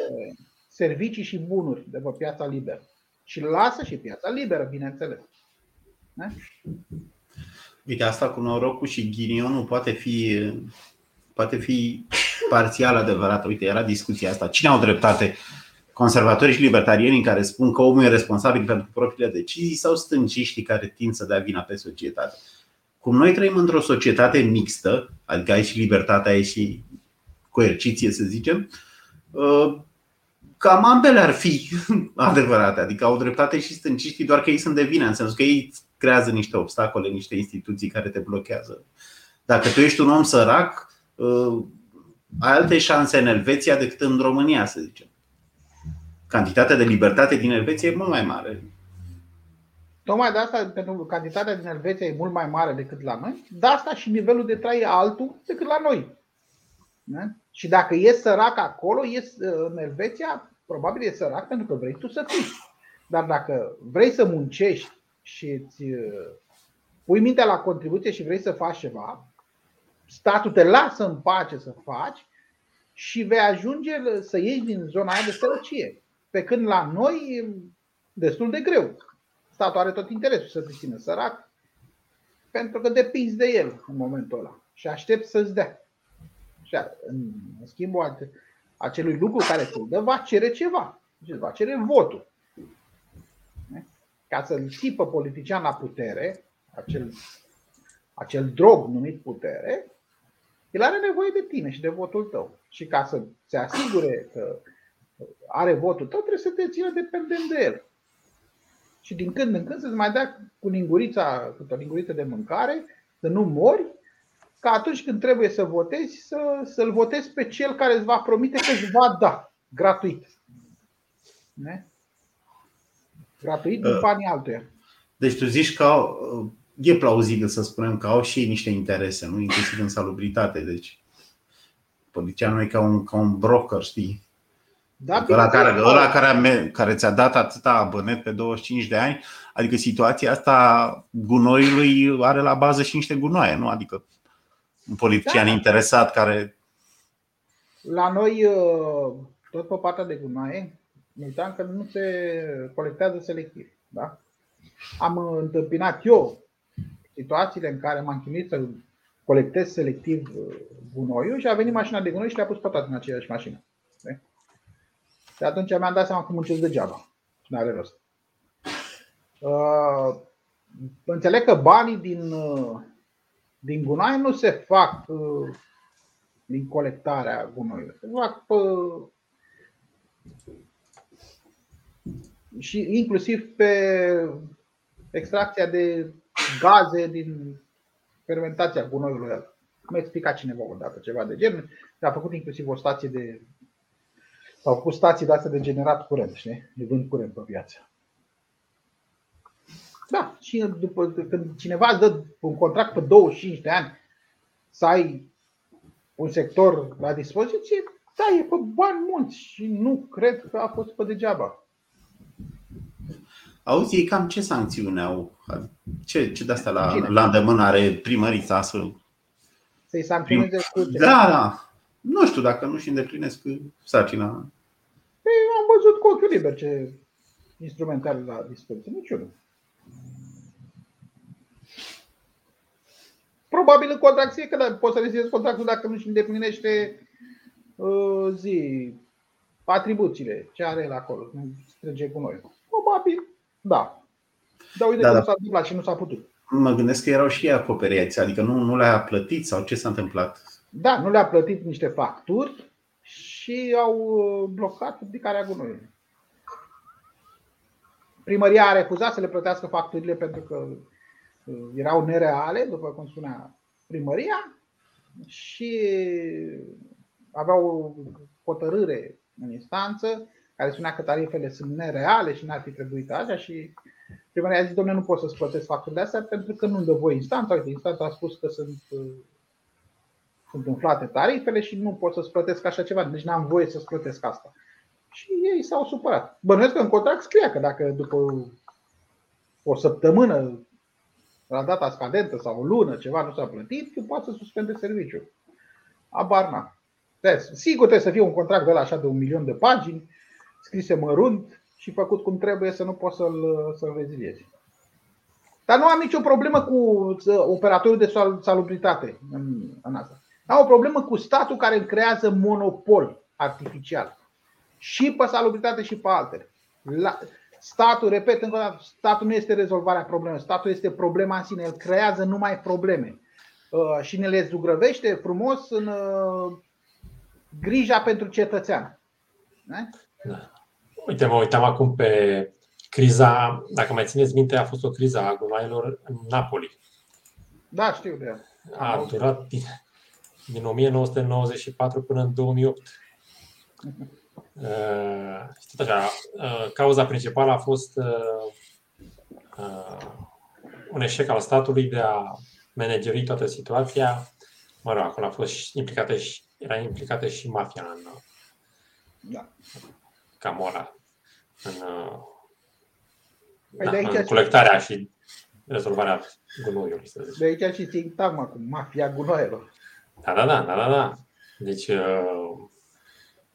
servicii și bunuri de pe piața liberă. Și lasă și piața liberă, bineînțeles. Da? Uite, asta cu norocul și ghinionul poate fi, poate fi parțial adevărat. Uite, era discuția asta. Cine au dreptate? Conservatorii și libertarienii care spun că omul e responsabil pentru propriile decizii sau stânciștii care tind să dea vina pe societate? Cum noi trăim într-o societate mixtă, adică ai și libertatea, ai și coerciție, să zicem, cam ambele ar fi adevărate, adică au dreptate și stânciștii, doar că ei sunt de vină, în sensul că ei creează niște obstacole, niște instituții care te blochează. Dacă tu ești un om sărac, uh, ai alte șanse în Elveția decât în România, să zicem. Cantitatea de libertate din Elveția e mult mai mare. Tocmai de asta, pentru că cantitatea din Elveția e mult mai mare decât la noi, de asta și nivelul de trai e altul decât la noi. Da? Și dacă e sărac acolo, e, în Elveția, probabil e sărac pentru că vrei tu să fii. Dar dacă vrei să muncești și îți uh, pui mintea la contribuție și vrei să faci ceva, statul te lasă în pace să faci și vei ajunge să ieși din zona aia de sărăcie. Pe când la noi e destul de greu. Statul are tot interesul să te țină sărac pentru că depinzi de el în momentul ăla și aștept să-ți dea. Și în schimbul acelui lucru care ți dă, va cere ceva. Deci va cere votul. Ca să-l ții pe politician la putere, acel, acel drog numit putere, el are nevoie de tine și de votul tău. Și ca să se asigure că are votul tău, trebuie să te țină dependent de el. Și din când în când să-ți mai dea cu lingurița, cu o linguriță de mâncare, să nu mori ca atunci când trebuie să votezi, să, să-l votezi pe cel care îți va promite că îți va da gratuit. Ne? Gratuit din banii altuia. Deci tu zici că e plauzibil să spunem că au și ei niște interese, nu inclusiv în salubritate. Deci polițianul e ca un, ca un broker, știi? Da, ăla care, ăla care, care ți-a dat atâta abonet pe 25 de ani, adică situația asta gunoiului are la bază și niște gunoaie, nu? Adică un politician da. interesat care. La noi, uh, tot pe partea de gunoaie, uitam că nu se colectează selectiv. Da? Am întâmpinat eu situațiile în care m-am chinuit să colectez selectiv uh, gunoiul și a venit mașina de gunoi și le-a pus pe toate în aceeași mașină. De? Și atunci mi-am dat seama că muncesc degeaba. Nu are rost. Uh, înțeleg că banii din uh, din gunoi nu se fac uh, din colectarea gunoiului. Se fac pe, și inclusiv pe extracția de gaze din fermentația gunoiului ăla. Am explicat cineva odată ceva de genul. A făcut inclusiv o stație de. S-au făcut stații de astea de generat curent, știi? De vând curent pe piață. Da, și după, când cineva îți dă un contract pe 25 de ani să ai un sector la dispoziție, da, e pe bani mulți și nu cred că a fost pe degeaba. Auzi, cam ce sancțiune au? Ce, ce de asta la, la îndemână are primărița să... Să-i sancționeze cu Da, da. Nu știu dacă nu și îndeplinesc sarcina. Păi, am văzut cu ochiul liber ce instrumente are la dispoziție. Niciunul. probabil în contract fie că da, poți să reziliezi contractul dacă nu-și îndeplinește uh, zi, atribuțiile, ce are el acolo, nu strânge cu noi. Probabil, da. Dar uite da, cum da. s-a întâmplat și nu s-a putut. Mă gândesc că erau și acoperiați, adică nu, nu le-a plătit sau ce s-a întâmplat? Da, nu le-a plătit niște facturi și au uh, blocat ridicarea gunoiului. Primăria a refuzat să le plătească facturile pentru că uh, erau nereale, după cum spunea primăria, și aveau o hotărâre în instanță care spunea că tarifele sunt nereale și n-ar fi trebuit așa și primăria a zis, domnule, nu pot să-ți plătesc facturile astea pentru că nu-mi dă voi instanța. Uite, instanța a spus că sunt, uh, sunt umflate tarifele și nu pot să-ți plătesc așa ceva, deci n-am voie să-ți plătesc asta. Și ei s-au supărat. Bănuiesc că în contract scria că dacă după o săptămână la data scadentă sau o lună ceva nu s-a plătit, poate să suspende serviciul. Abar n Sigur trebuie să fie un contract de la așa de un milion de pagini, scrise mărunt și făcut cum trebuie să nu poți să-l, să-l reziliezi. Dar nu am nicio problemă cu operatorul de salubritate în, în asta. Am o problemă cu statul care creează monopol artificial. Și pe salubritate și pe altele. La, statul, repet încă o dată, statul nu este rezolvarea problemei. Statul este problema în sine. El creează numai probleme. Uh, și ne le zugrăvește frumos în uh, grija pentru cetățean. Da. Uite, mă uitam acum pe criza, dacă mai țineți minte, a fost o criză a gunoaielor în Napoli. Da, știu de ea. A durat din, din 1994 până în 2008. Uh, tot așa, uh, cauza principală a fost uh, uh, un eșec al statului de a manageri toată situația. Mă rog, acolo a fost implicată și, era implicată și mafia în da. Camora, în, uh, păi da, în colectarea și rezolvarea gunoiului, să zic. De aici și sintagma cu mafia gunoaielor. Da, da, da, da, da, da. Deci, uh,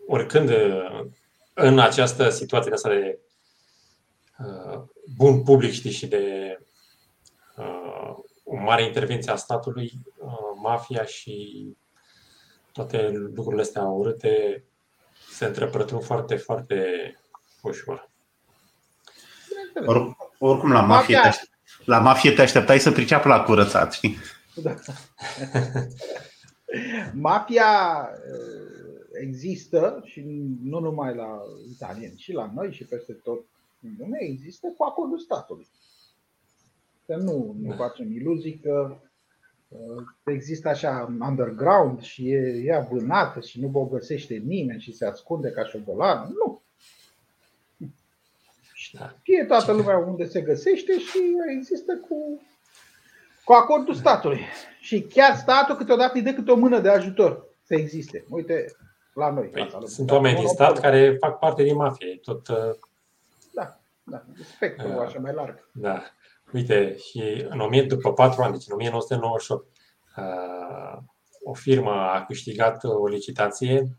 oricând uh, în această situație de asta de uh, bun public, știi, și de uh, o mare intervenție a statului, uh, mafia și toate lucrurile astea urâte se întrepătrund foarte, foarte ușor. Or, oricum, la mafie, mafia... te la mafie te așteptai să priceapă la curățat, știi? Da. mafia uh, există și nu numai la italieni, și la noi și peste tot în lume există cu acordul statului. Să nu ne da. facem iluzii că uh, există așa underground și e, e abânată și nu o găsește nimeni și se ascunde ca șobolană. Nu. Da. Fie toată lumea unde se găsește și există cu, cu acordul statului. Și chiar statul câteodată îi dă câte o mână de ajutor să existe. Uite, la noi. Păi, sunt oameni din stat care fac parte din mafie. Tot, uh, da, da, spectrul uh, așa mai larg. Da. Uite, și în 1000, după patru ani, deci în 1998, uh, o firmă a câștigat o licitație,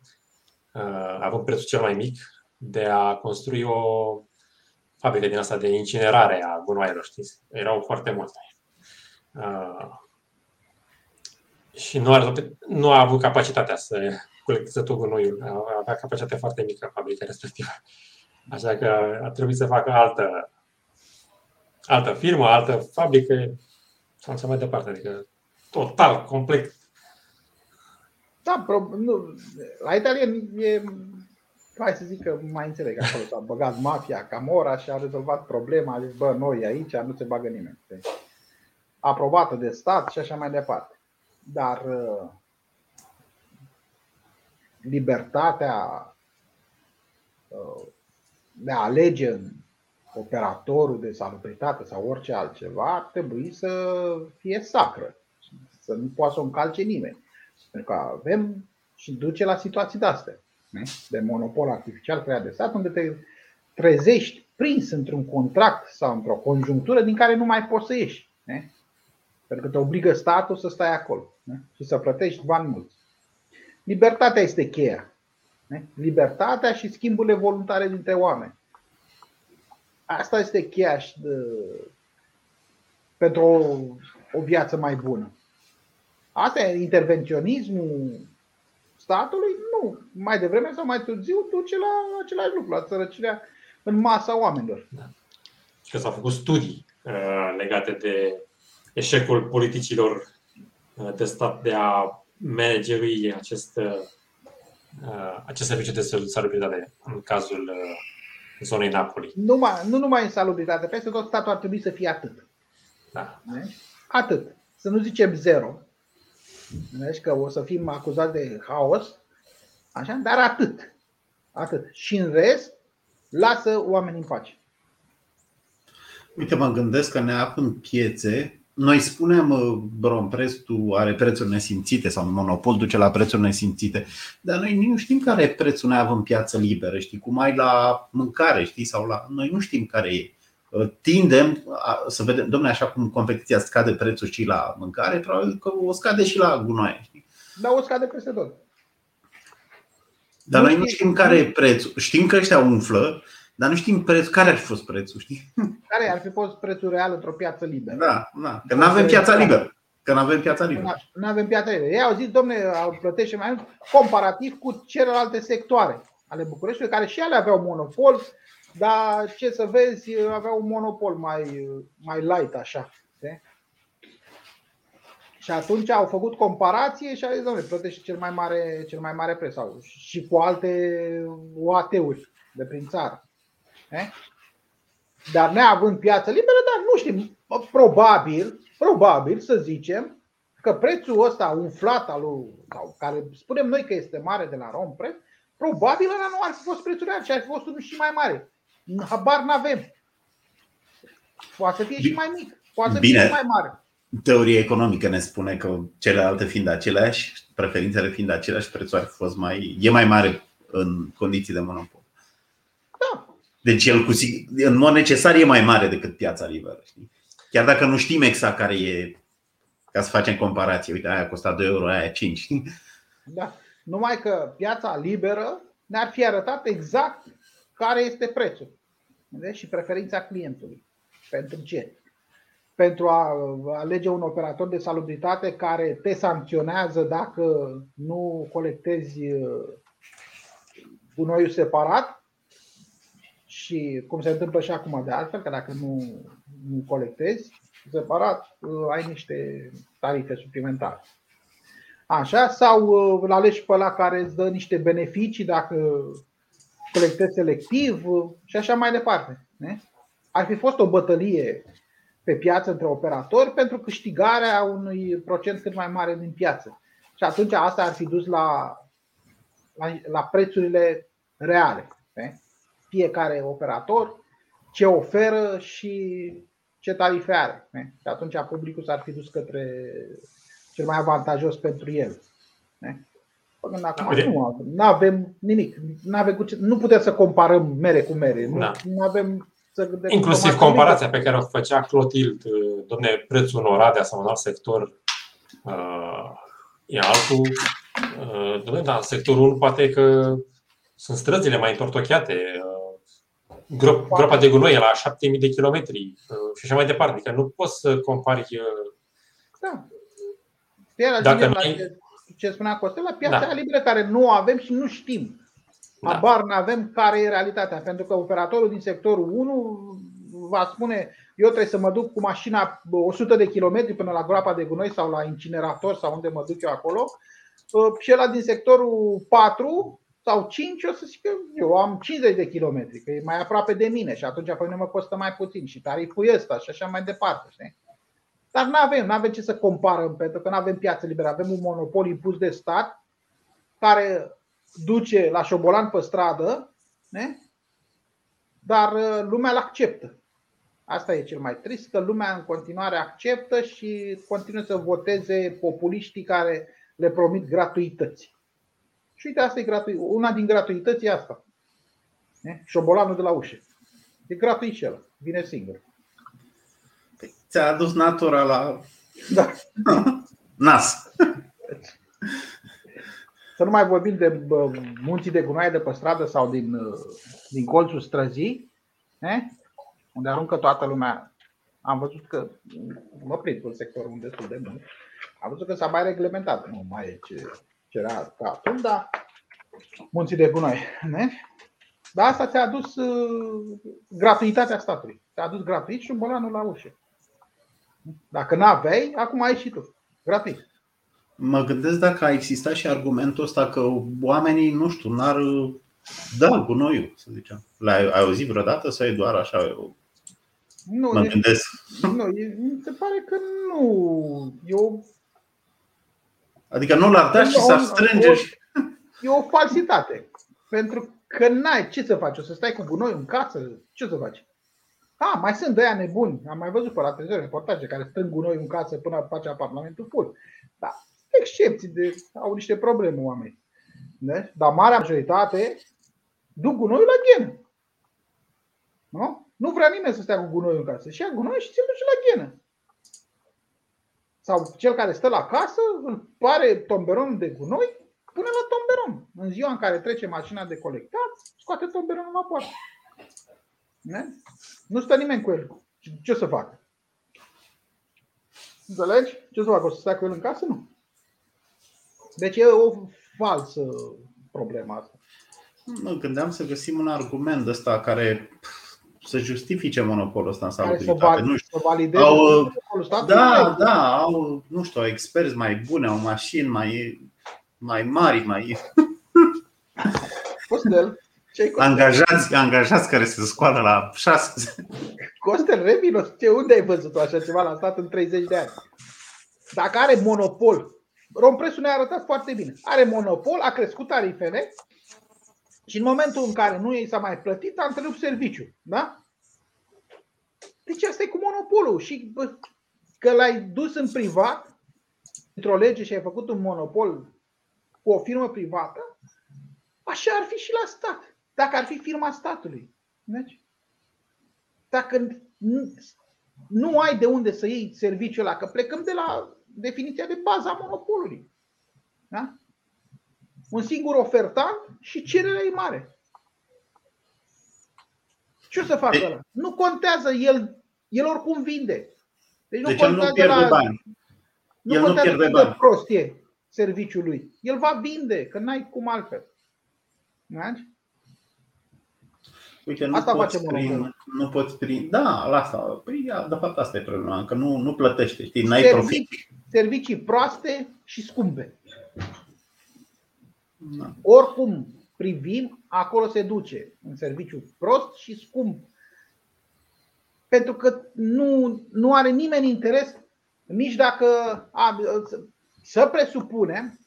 uh, având prețul cel mai mic, de a construi o fabrică din asta de incinerare a gunoaielor, știți? Erau foarte multe. Uh, și nu a, nu a avut capacitatea să colecteze tot gunoiul. Avea capacitate foarte mică fabrica respectivă. Așa că a trebuit să facă altă, altă firmă, altă fabrică sau așa mai departe. Adică total, complet. Da, nu, la italien e hai să zic că mai înțeleg, acolo s-a băgat mafia, Camora și a rezolvat problema, a zis, bă, noi aici nu se bagă nimeni. Aprobată de stat și așa mai departe. Dar uh, libertatea uh, de a alege operatorul de salubritate sau orice altceva ar trebui să fie sacră. Să nu poată să o încalce nimeni. Pentru că avem și duce la situații de astea de monopol artificial creat de stat, unde te trezești prins într-un contract sau într-o conjunctură din care nu mai poți să ieși. Ne? Pentru că te obligă statul să stai acolo ne? și să plătești bani mulți. Libertatea este cheia. Ne? Libertatea și schimburile voluntare dintre oameni. Asta este cheia și de, pentru o, o viață mai bună. Asta e intervenționismul statului? Nu. Mai devreme sau mai târziu duce la același lucru, la sărăcirea în masa oamenilor. Da. Că s-au făcut studii uh, legate de eșecul politicilor uh, de stat de a managerui acest, uh, acest serviciu de salubritate în cazul uh, zonei Napoli. Numai, nu numai în salubritate, peste tot statul ar trebui să fie atât. Da. Atât. Să nu zicem zero. Deci că o să fim acuzați de haos, așa, dar atât. Atât. Și în rest, lasă oamenii în pace. Uite, mă gândesc că ne în piețe noi spunem, uh, Bromprețul are prețuri nesimțite sau monopol duce la prețuri nesimțite, dar noi nu știm care e prețul neav în piață liberă, știi, cum ai la mâncare, știi, sau la... Noi nu știm care e. Uh, tindem să vedem, domnule, așa cum competiția scade prețul și la mâncare, probabil că o scade și la gunoaie. Știi? Da, o scade peste tot. Dar nu noi nu știm care e prețul. Știm că ăștia umflă, dar nu știm preț, care ar fi fost prețul, știi? Care ar fi fost prețul real într-o piață liberă? Da, da. Că nu avem piața liberă. Că nu avem piața liberă. Nu avem piața liberă. Ei au zis, domne, au plătește mai mult comparativ cu celelalte sectoare ale Bucureștiului, care și ele aveau monopol, dar ce să vezi, aveau un monopol mai, mai light așa. De? Și atunci au făcut comparație și au zis, domnule, plătește cel mai mare, cel mai mare preț sau și cu alte OAT-uri de prin țară. Eh? Dar neavând piață liberă, dar nu știm, probabil, probabil să zicem că prețul ăsta umflat al lui, sau care spunem noi că este mare de la rom preț, probabil ăla nu ar fi fost prețul real, ci ar fi fost unul și mai mare. Habar n-avem. Poate să fie și mai mic, poate să Bine. fie și mai mare. Teoria economică ne spune că celelalte fiind aceleași, preferințele fiind aceleași, prețul ar fi fost mai, e mai mare în condiții de monopol. Deci el cu, în mod necesar e mai mare decât piața liberă. Știi? Chiar dacă nu știm exact care e, ca să facem comparație. Uite, aia a costat 2 euro, aia 5. Da. Numai că piața liberă ne-ar fi arătat exact care este prețul de? și preferința clientului. Pentru ce? Pentru a alege un operator de salubritate care te sancționează dacă nu colectezi gunoiul separat și cum se întâmplă și acum de altfel, că dacă nu, nu colectezi separat, uh, ai niște tarife suplimentare. Așa, sau uh, îl alegi pe la care îți dă niște beneficii dacă colectezi selectiv uh, și așa mai departe. Ne? Ar fi fost o bătălie pe piață între operatori pentru câștigarea unui procent cât mai mare din piață. Și atunci asta ar fi dus la, la, la prețurile reale. Ne? Fiecare operator, ce oferă și ce tarife are. Și atunci publicul s-ar fi dus către cel mai avantajos pentru el. Până acum nu, nu avem nimic. Nu, avem cu ce, nu putem să comparăm mere cu mere. Nu, da. nu avem să Inclusiv comparația pe care o făcea Clotild, domne, prețul în Oradea sau în alt sector uh, e altul. Uh, domne, da, sectorul 1 poate că sunt străzile mai întortocheate, uh, grop, groapa de gunoi la 7000 de kilometri uh, și așa mai departe. Adică nu poți să compari. Uh, da. Iar Dacă nu ai... ce spunea Costel, la piața da. liberă care nu avem și nu știm. Da. Abar nu avem care e realitatea. Pentru că operatorul din sectorul 1 va spune eu trebuie să mă duc cu mașina 100 de kilometri până la groapa de gunoi sau la incinerator sau unde mă duc eu acolo. Uh, și ăla din sectorul 4 sau 5, o să zic că eu am 50 de kilometri, că e mai aproape de mine și atunci pe mine mă costă mai puțin și tariful ăsta și așa mai departe. Știi? Dar nu avem, nu avem ce să comparăm, pentru că nu avem piață liberă. Avem un monopol impus de stat care duce la șobolan pe stradă, ne? dar uh, lumea îl acceptă. Asta e cel mai trist, că lumea în continuare acceptă și continuă să voteze populiștii care le promit gratuități. Și uite, asta e gratuit. Una din gratuități e asta. Șobolanul de la ușă. E gratuit și el. Vine singur. Păi, ți-a adus natura la da. nas. Să nu mai vorbim de munții de gunoaie de pe stradă sau din, din colțul străzii, ne? unde aruncă toată lumea. Am văzut că mă prind în sectorul destul de mult. Am văzut că s-a mai reglementat. Nu mai e ce, ce era ca atunci, dar munții de gunoi. Ne? Dar asta ți-a adus uh, gratuitatea statului. Ți-a adus gratuit și un bolanul la ușă. Dacă n-aveai, acum ai și tu. Gratuit. Mă gândesc dacă a existat și argumentul ăsta că oamenii, nu știu, n-ar da gunoiul, să zicem. L-ai ai auzit vreodată sau e doar așa? Eu Nu, mă e, gândesc. nu e, mi se pare că nu. E o, Adică nu l-ar da și s-ar strânge și... e o falsitate. Pentru că n-ai ce să faci. O să stai cu gunoi în casă? Ce să faci? A, mai sunt de aia nebuni. Am mai văzut pe la televizor reportaje care strâng gunoi în casă până face apartamentul full. Da, excepții de, au niște probleme oameni. Deci, dar marea majoritate duc gunoiul la ghenă. Nu? Nu vrea nimeni să stea cu gunoiul în casă. Și ia gunoi și se duce la ghenă. Sau cel care stă la casă, îl pare tomberon de gunoi, pune la tomberon. În ziua în care trece mașina de colectat, scoate tomberonul la poartă. Ne? Nu stă nimeni cu el. Ce o să facă? Înțelegi? Ce o să facă? O să stea cu el în casă? Nu. Deci e o falsă problemă asta. Mă gândeam să găsim un argument ăsta care să justifice monopolul ăsta în Care să, salubritate. val- Nu știu. să valideze Au, monopolul statului? Da, da, au, nu știu, au experți mai buni, au mașini mai, mai mari, mai Costel, ce Costel? angajați, angajați care se scoală la șase. Costel, revino, ce, unde ai văzut așa ceva la stat în 30 de ani? Dacă are monopol, Rompresul ne-a arătat foarte bine. Are monopol, a crescut tarifele și în momentul în care nu i s-a mai plătit, a întrerupt serviciul. Da? Deci asta e cu monopolul. Și bă, că l-ai dus în privat, într-o lege și ai făcut un monopol cu o firmă privată, așa ar fi și la stat. Dacă ar fi firma statului. Deci, dacă nu, nu ai de unde să iei serviciul ăla, că plecăm de la definiția de bază a monopolului. Da? Un singur ofertant și cererea e mare. Ce o să facă Deci- ăla? Nu contează, el, el oricum vinde. Deci nu Deci el nu contează pierde la, bani. nu El nu contează pierde cât de bani. prost e serviciul lui. El va vinde, că n-ai cum altfel. Da? Uite, nu Asta poți face prin, monopolul. nu poți prin. Da, la asta. Păi, ia, de fapt, asta e problema, că nu, nu plătește, știi, n-ai profit. Servicii, servicii proaste și scumpe. Da. oricum privim, acolo se duce în serviciu prost și scump. Pentru că nu, nu are nimeni interes, nici dacă a, să presupunem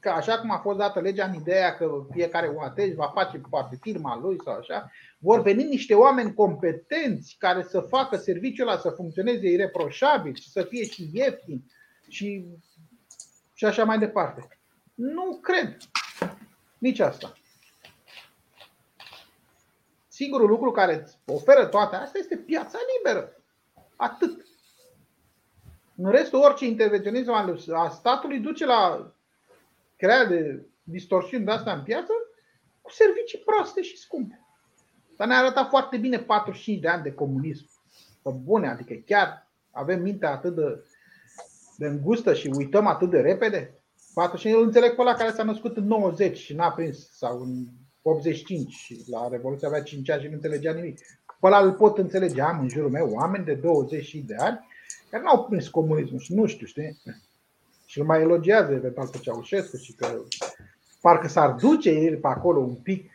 că așa cum a fost dată legea în ideea că fiecare UAT va face poate firma lui sau așa, vor veni niște oameni competenți care să facă serviciul ăla să funcționeze ireproșabil și să fie și ieftin și, și așa mai departe. Nu cred. Nici asta. Singurul lucru care îți oferă toate astea este piața liberă. Atât. În restul, orice intervenționism al a statului duce la crearea de distorsiuni de asta în piață cu servicii proaste și scumpe. Dar ne-a arătat foarte bine 45 de ani de comunism. Pe bune, adică chiar avem mintea atât de, de îngustă și uităm atât de repede. 45, îl înțeleg pe ăla care s-a născut în 90 și n-a prins, sau în 85 și la Revoluția avea 5 ani și nu înțelegea nimic. Pe ăla îl pot înțelege, am în jurul meu oameni de 20 de ani care n-au prins comunismul și nu știu, știi? Și îl mai elogiază eventual pe Ceaușescu și că parcă s-ar duce el pe acolo un pic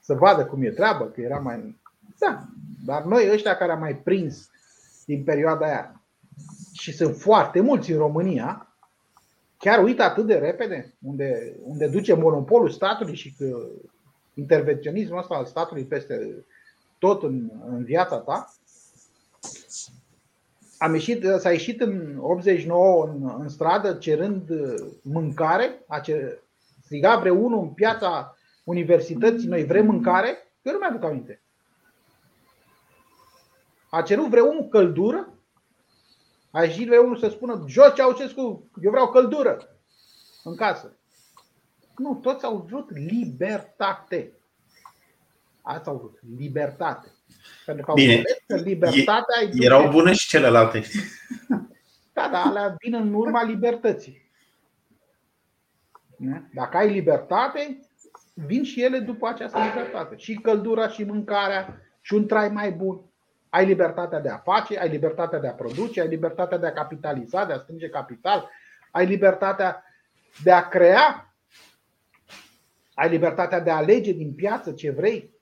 să vadă cum e treabă, că era mai... Da, dar noi ăștia care am mai prins din perioada aia și sunt foarte mulți în România, chiar uită atât de repede unde, unde duce monopolul statului și că intervenționismul ăsta al statului peste tot în, în viața ta. Am ieșit, s-a ieșit în 89 în, în stradă cerând mâncare, a cer, striga vreunul în piața universității, noi vrem mâncare, eu nu mi-aduc aminte. A cerut vreunul căldură, a ieșit vreunul să spună, jos Ceaușescu, eu vreau căldură în casă. Nu, toți au vrut libertate. Asta au vrut, libertate. Pentru că au Bine. înțeles că libertatea e Erau bune și celelalte. Da, dar alea vin în urma libertății. Dacă ai libertate, vin și ele după această libertate. Și căldura, și mâncarea, și un trai mai bun. Ai libertatea de a face, ai libertatea de a produce, ai libertatea de a capitaliza, de a strânge capital, ai libertatea de a crea, ai libertatea de a alege din piață ce vrei,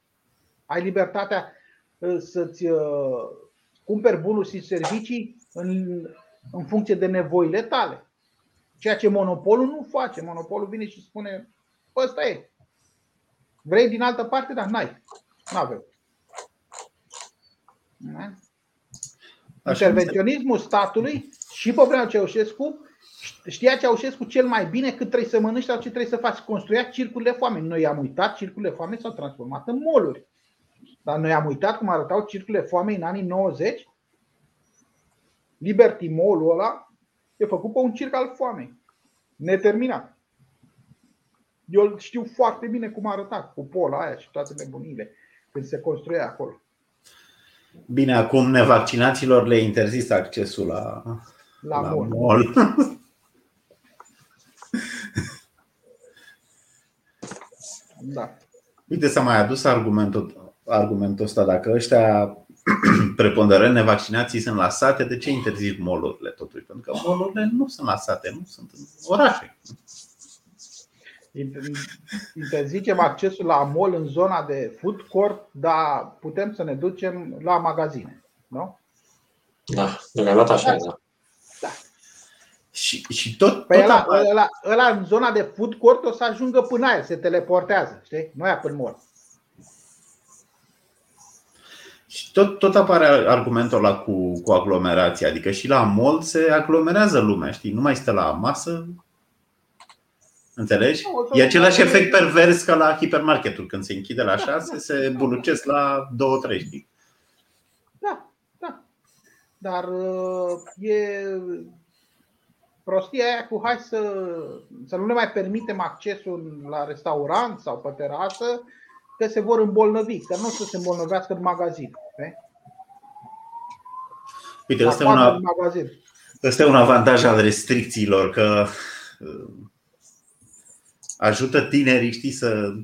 ai libertatea uh, să-ți uh, cumperi bunuri și servicii în, în funcție de nevoile tale. Ceea ce monopolul nu face. Monopolul vine și spune, ăsta e. Vrei din altă parte, dar n-ai. Nu avem. Intervenționismul statului și pe vremea Ceaușescu știa Ceaușescu cel mai bine cât trebuie să mănânci sau ce trebuie să faci. Construia circurile foame. Noi am uitat, circurile foame s-au transformat în moluri. Dar noi am uitat cum arătau circurile foame în anii 90. Liberty Mall-ul ăla e făcut pe un circ al foamei. Neterminat. Eu știu foarte bine cum a arătat cu pola aia și toate nebunile când se construia acolo. Bine, acum nevaccinaților le interzis accesul la, la, la mall. mall. da. Uite, s-a mai adus argumentul, argumentul ăsta. Dacă ăștia preponderent nevaccinații sunt la sate, de ce interzic molurile totuși? Pentru că molurile nu sunt la sate, nu sunt în orașe. Interzicem accesul la mall în zona de food court, dar putem să ne ducem la magazine, nu? Da, deocamdată așa da. da. da. Și, și tot, păi tot ăla, ăla, ăla, în zona de food court o să ajungă până aia, se teleportează, știi? Nu ia până mall. Și tot, tot apare argumentul ăla cu, cu aglomerația, adică și la mall se aglomerează lumea, știi? Nu mai stă la masă, Înțelegi? E același efect pervers ca la hipermarketul. Când se închide la 6, da, se da. bulucesc la 2-3, știi? Da, da. Dar uh, e prostia aia cu hai să, să nu ne mai permitem accesul la restaurant sau pe terasă, că se vor îmbolnăvi, că nu o să se îmbolnăvească în magazin. Pe? Uite, ăsta e, una, ăsta e un avantaj al restricțiilor, că uh, ajută tinerii, știi, să,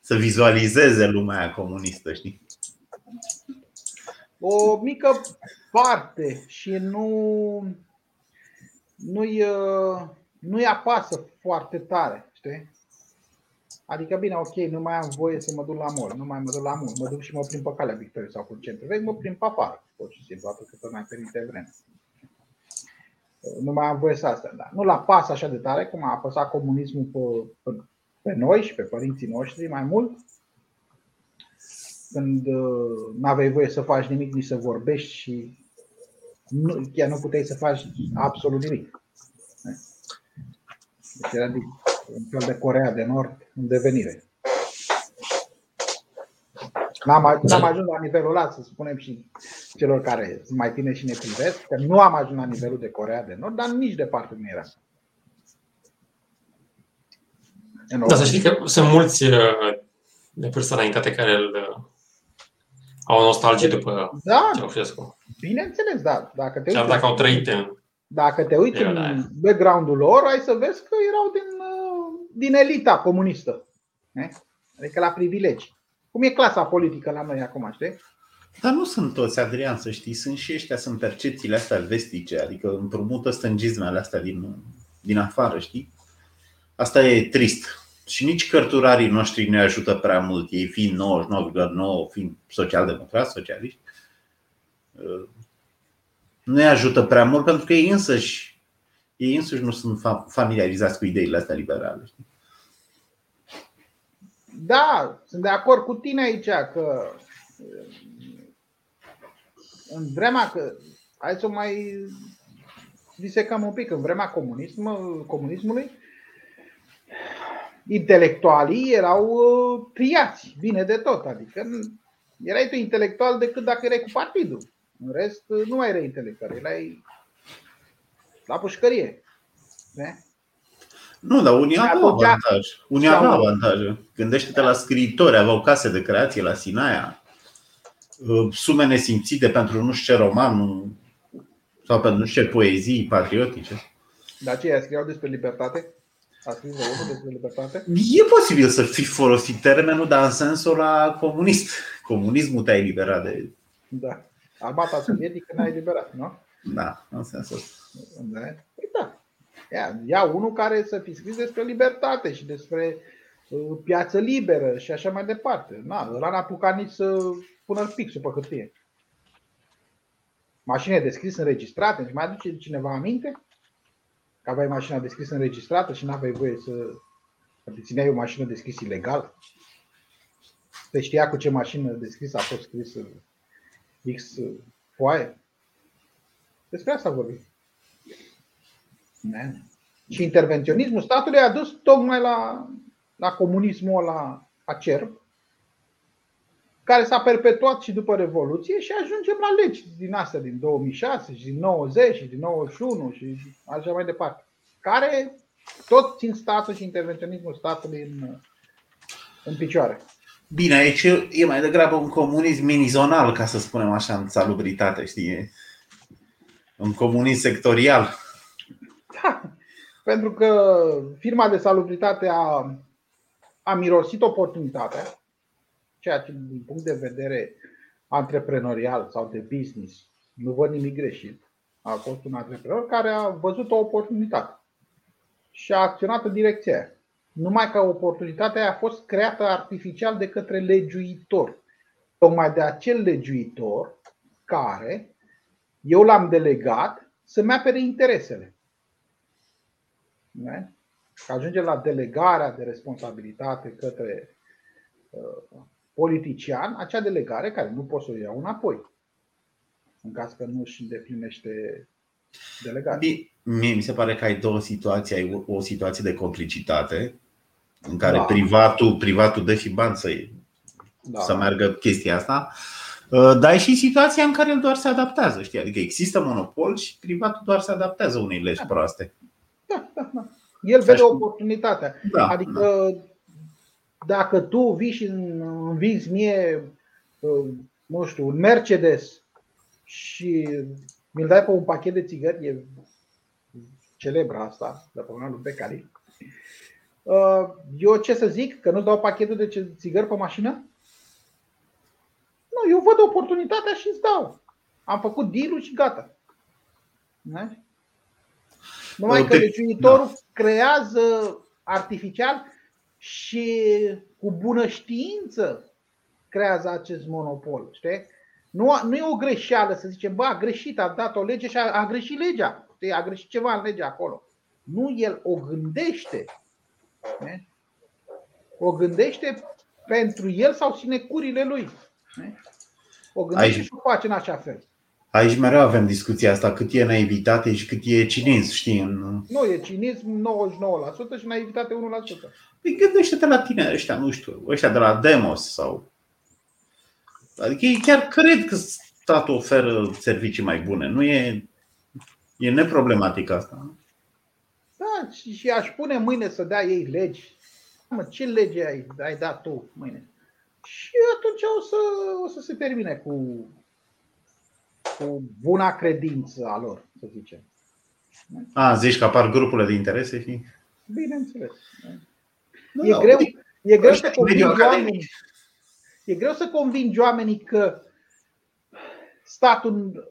să vizualizeze lumea comunistă, știi? O mică parte și nu nu-i, nu-i apasă foarte tare, știi? Adică bine, ok, nu mai am voie să mă duc la mall, nu mai mă duc la mall, mă duc și mă plimb pe calea Victoriei sau cu centru. Vezi, mă plimb pe afară, pur și simplu, atât cât mai permite vreme nu mai am voie să asta. Dar nu la pas așa de tare cum a apăsat comunismul pe, pe, pe noi și pe părinții noștri mai mult. Când uh, nu aveai voie să faci nimic, nici să vorbești și nu, chiar nu puteai să faci absolut nimic. Deci era un fel de Corea de Nord în devenire. N-am, n-am ajuns la nivelul ăla, să spunem și celor care sunt mai tineri și ne privesc, că nu am ajuns la nivelul de Corea de Nord, dar nici departe nu era. Da, să știi că sunt mulți uh, de vârstă înaintate care îl, uh, au nostalgie după da, Ceaușescu. Bineînțeles, da. Dacă te uiți, dacă au trăit în dacă te uiți în background-ul lor, ai să vezi că erau din, uh, din elita comunistă. Adică la privilegii. Cum e clasa politică la noi acum, știi? Dar nu sunt toți, Adrian, să știi, sunt și ăștia, sunt percepțiile astea vestice, adică împrumută stângismele astea din, din afară, știi? Asta e trist. Și nici cărturarii noștri nu ajută prea mult, ei fiind 99,9, fiind social-democrați, socialiști, nu îi ajută prea mult pentru că ei însăși, ei însuși nu sunt familiarizați cu ideile astea liberale. Știi? Da, sunt de acord cu tine aici că în vremea că hai să mai disecăm un pic, în vremea comunism, comunismului intelectualii erau uh, triați, bine de tot, adică erai tu intelectual decât dacă erai cu partidul. În rest, nu mai erai intelectual, erai la pușcărie. Ne? Nu, dar unii aveau avantaj. Unii aveau avantaje. Gândește-te la scriitori, aveau case de creație la Sinaia, uh, sume nesimțite pentru nu știu ce roman. Sau pentru nu știu poezii patriotice. Dar ce scriau despre libertate? A scris unul despre libertate? E posibil să fi folosit termenul, dar în sensul la comunist. Comunismul te-a eliberat de. Da. Armata sovietică ne-a eliberat, nu? Da, în sensul. Da. Păi da. Ia, ia unul care să fi scris despre libertate și despre uh, piață liberă și așa mai departe. Na, ăla n-a apucat nici să pună pixul pe hârtie. Mașinile de scris înregistrate, își mai aduce cineva aminte? Că aveai mașina de scris înregistrată și n-aveai voie să te țineai o mașină de scris ilegal? Se știa cu ce mașină de scris a fost scris X foaie? Despre asta vorbim. Ne? Și intervenționismul statului a dus tocmai la, la comunismul ăla acerb, care s-a perpetuat și după Revoluție și ajungem la legi din astea, din 2006 și din 90 și din 91 și așa mai departe, care tot țin statul și intervenționismul statului în, în picioare. Bine, aici e mai degrabă un comunism minizonal, ca să spunem așa, în salubritate, știi? Un comunism sectorial. Da, pentru că firma de salubritate a, a mirosit oportunitatea ceea ce din punct de vedere antreprenorial sau de business nu văd nimic greșit. A fost un antreprenor care a văzut o oportunitate și a acționat în direcția aia. Numai că oportunitatea a fost creată artificial de către legiuitor. Tocmai de acel legiuitor care eu l-am delegat să-mi apere interesele. Ajunge la delegarea de responsabilitate către uh, politician acea delegare care nu poți să o iau înapoi în caz că nu își îndeplinește delegarea. Mie mi se pare că ai două situații. Ai o situație de complicitate în care da. privatul, privatul dă și bani să, da. să meargă chestia asta. Uh, dar e și situația în care el doar se adaptează. Știi? Adică există monopol și privatul doar se adaptează unei legi da. proaste. Da, da, da. El vede oportunitatea. Da, adică da dacă tu vii și îmi vinzi mie, uh, nu știu, un Mercedes și mi-l dai pe un pachet de țigări, e celebra asta, de pe lui Becari. Uh, eu ce să zic? Că nu-ți dau pachetul de țigări pe mașină? Nu, eu văd oportunitatea și îți dau. Am făcut deal și gata. Numai că legiuitorul da. creează artificial și cu bună știință creează acest monopol. Știi? Nu, nu e o greșeală să zicem, bă, a greșit, a dat o lege și a, a greșit legea. Știi? A greșit ceva în legea acolo. Nu, el o gândește. Știi? O gândește pentru el sau sinecurile lui. Știi? O gândește Aici. și o face în așa fel. Aici mereu avem discuția asta, cât e naivitate și cât e cinism, știi? Nu, e cinism 99% și naivitate 1%. Păi gândește-te la tine ăștia, nu știu, ăștia de la Demos sau... Adică ei chiar cred că statul oferă servicii mai bune. Nu e, e neproblematic asta. Da, și, și aș pune mâine să dea ei legi. Mă, ce lege ai, ai dat tu mâine? Și atunci o să, o să se termine cu, cu buna credință a lor, să zicem. A, zici că apar grupurile de interese? Și... Bineînțeles. Nu, e, greu, e, greu să convingi oamenii, e greu să convingi oamenii că statul,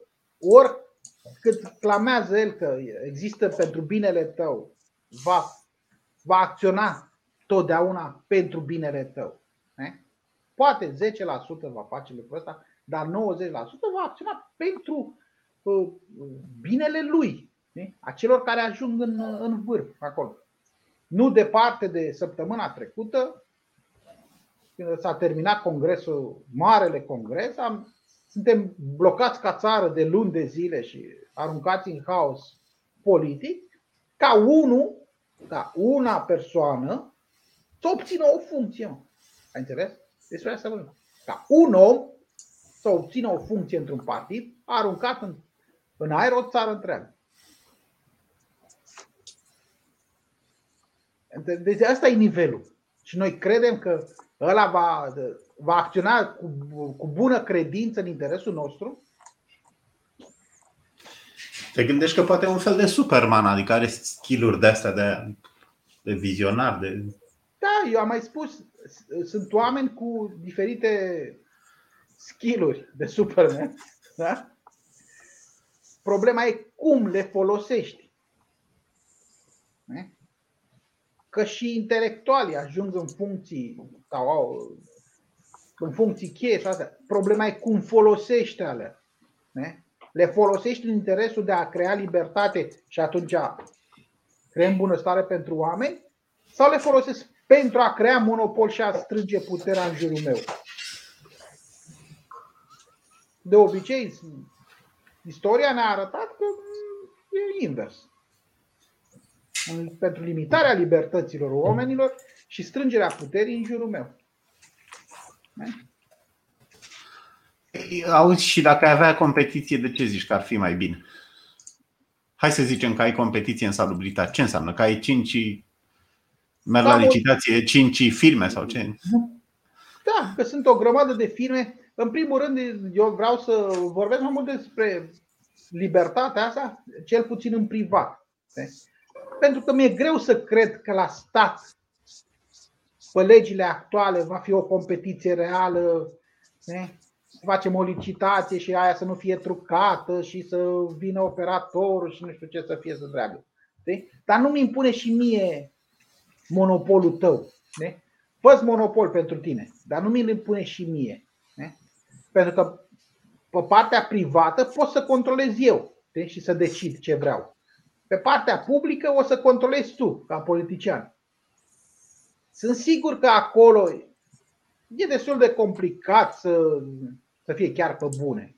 oricât clamează el că există pentru binele tău, va, va acționa totdeauna pentru binele tău. Ne? Poate 10% va face lucrul ăsta, dar 90% va acționa pentru uh, binele lui, ne? a celor care ajung în, în vârf acolo. Nu departe de săptămâna trecută, când s-a terminat congresul, marele congres, am, suntem blocați ca țară de luni de zile și aruncați în haos politic, ca unul, ca una persoană, să obțină o funcție. Ai înțeles? Despre asta vorbim. Ca un om să obțină o funcție într-un partid, a aruncat în, în aer o țară întreagă. Deci asta e nivelul. Și noi credem că ăla va, va acționa cu, cu bună credință în interesul nostru? Te gândești că poate e un fel de Superman, adică are skill-uri de astea de, de vizionar, de... Da, eu am mai spus, sunt oameni cu diferite skill-uri de Superman. Da? Problema e cum le folosești. Că și intelectualii ajung în funcții sau au în funcții cheie și astea. Problema e cum folosești alea. Le folosești în interesul de a crea libertate și atunci creăm bunăstare pentru oameni sau le folosesc pentru a crea monopol și a strânge puterea în jurul meu. De obicei, istoria ne-a arătat că e invers. Pentru limitarea libertăților oamenilor și strângerea puterii în jurul meu. Auzi, și dacă ai avea competiție, de ce zici că ar fi mai bine? Hai să zicem că ai competiție în salubritate. Ce înseamnă? Că ai cinci merg la licitație, cinci firme sau ce? Da, că sunt o grămadă de firme. În primul rând, eu vreau să vorbesc mai mult despre libertatea asta, cel puțin în privat. Pentru că mi-e greu să cred că la stat, pe legile actuale, va fi o competiție reală facem o licitație și aia să nu fie trucată și să vină operatorul și nu știu ce să fie să treabă. Dar nu mi impune și mie monopolul tău. fă monopol pentru tine, dar nu mi-l impune și mie. Pentru că pe partea privată pot să controlez eu și să decid ce vreau. Pe partea publică o să controlezi tu, ca politician. Sunt sigur că acolo e destul de complicat să să fie chiar pe bune.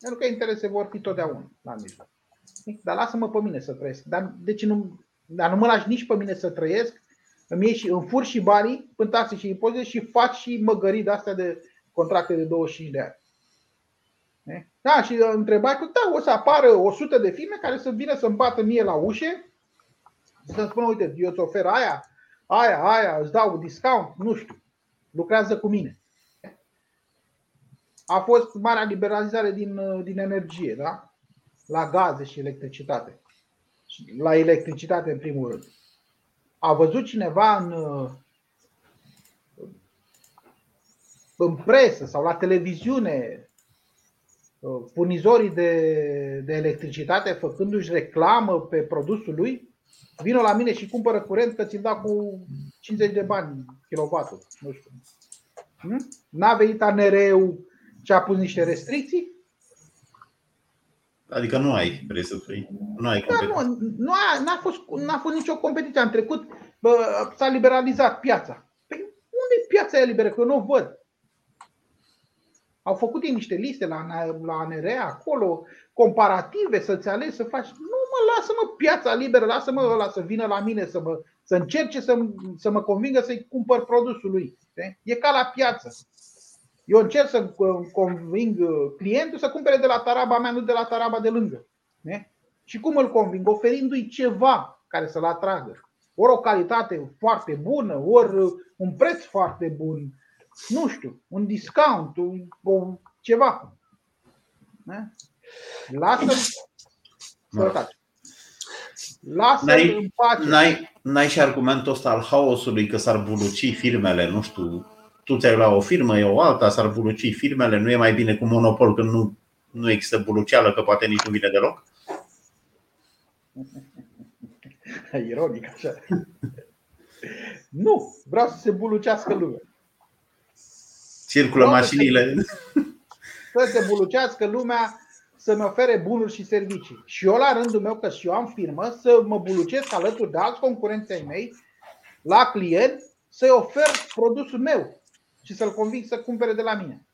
Pentru că interese vor fi totdeauna la mijloc. Dar lasă-mă pe mine să trăiesc. Dar, de ce nu, dar nu mă lași nici pe mine să trăiesc, îmi, iei și, îmi fur și banii, pântați și impozite și faci și măgării de astea de contracte de 25 de ani. Da, și întrebai că da, o să apară 100 de firme care să vină să-mi bată mie la ușe să-mi spună, uite, eu îți ofer aia, aia, aia, îți dau discount, nu știu, lucrează cu mine a fost marea liberalizare din, uh, din energie, da? la gaze și electricitate. La electricitate, în primul rând. A văzut cineva în, uh, în presă sau la televiziune uh, furnizorii de, de electricitate făcându-și reclamă pe produsul lui, vină la mine și cumpără curent că ți-l da cu 50 de bani kilovatul. Nu știu. Hm? N-a venit ANR-ul și a pus niște restricții? Adică nu ai, vrei să fii, nu ai competiție. Da, nu, nu a, n-a, fost, n-a fost nicio competiție. În trecut bă, s-a liberalizat piața. Păi unde e piața e liberă? Că nu o văd. Au făcut ei niște liste la, la ANR acolo, comparative, să-ți alegi, să faci. Nu mă, lasă-mă piața liberă, lasă-mă ăla să vină la mine, să, mă, să încerce să, să mă convingă să-i cumpăr produsul lui. E ca la piață. Eu încerc să conving uh, clientul să cumpere de la taraba mea, nu de la taraba de lângă. Ne? Și cum îl conving? Oferindu-i ceva care să-l atragă. Ori o calitate foarte bună, ori uh, un preț foarte bun, nu știu, un discount, un, un ceva. Ne? Lasă-l să Lasă-l în pace. N-ai, n-ai și argumentul ăsta al haosului că s-ar buluci firmele, nu știu, tu ți-ai la o firmă, e o alta, s-ar buluci firmele, nu e mai bine cu monopol când nu, nu există buluceală, că poate nici nu vine deloc? Ironic așa. nu, vreau să se bulucească lumea. Circulă vreau mașinile. Să se bulucească lumea să-mi ofere bunuri și servicii. Și eu la rândul meu, că și eu am firmă, să mă bulucesc alături de alți concurenți ai mei la client să-i ofer produsul meu și să-l conving să cumpere de la mine.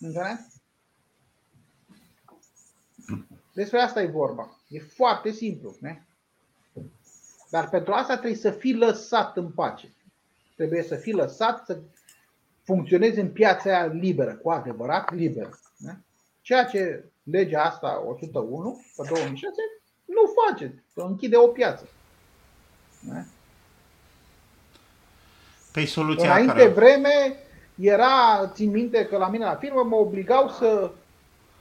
Înțeleg? Despre asta e vorba. E foarte simplu. Ne? Dar pentru asta trebuie să fii lăsat în pace. Trebuie să fii lăsat să funcționezi în piața aia liberă, cu adevărat liberă. Ne? Ceea ce legea asta 101 pe 2006 nu face. Închide o piață. Ne? Păi soluția Înainte care... vreme era, țin minte că la mine la firmă mă obligau să,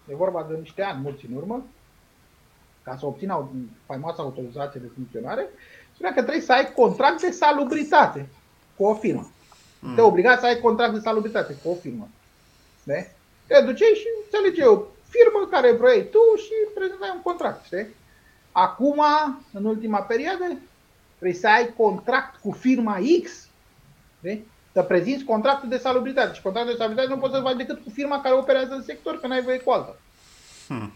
e vorba de niște ani mulți în urmă, ca să obțină faimoasa autorizație de funcționare, spunea că trebuie să ai contract de salubritate cu o firmă. Mm. Te obliga să ai contract de salubritate cu o firmă. De? Te duceai și înțelege o firmă care vrei tu și prezentai un contract. Știi? Acum, în ultima perioadă, trebuie să ai contract cu firma X. De? Să prezinți contractul de salubritate. Și contractul de salubritate nu poți să-l faci decât cu firma care operează în sector, că n-ai voie cu alta. Hmm.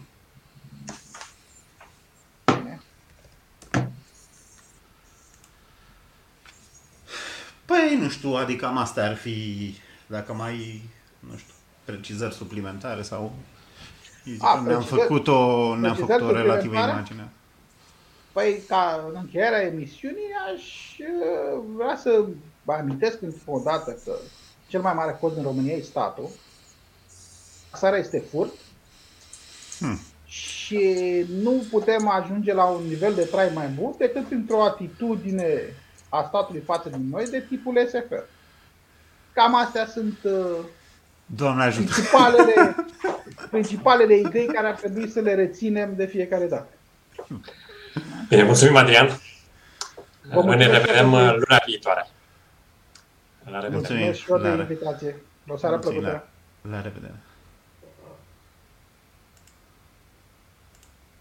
Păi, nu știu, adică cam asta ar fi, dacă mai, nu știu, precizări suplimentare sau... A, ne-am făcut-o, ne-am făcut-o relativă imagine. Păi, ca în încheierea emisiunii, aș uh, vrea să vă amintesc încă o dată că cel mai mare cost din România e statul. Sara este furt. Hmm. Și nu putem ajunge la un nivel de trai mai bun decât într-o atitudine a statului față de noi de tipul SFR. Cam astea sunt uh, Doamne principalele, principalele idei care ar trebui să le reținem de fiecare dată. Bine, mulțumim, Adrian. Vă ne revedem uh, luna viitoare. La revedere. Mulțumim. Și eu de invitație. O seară plăcută. La revedere.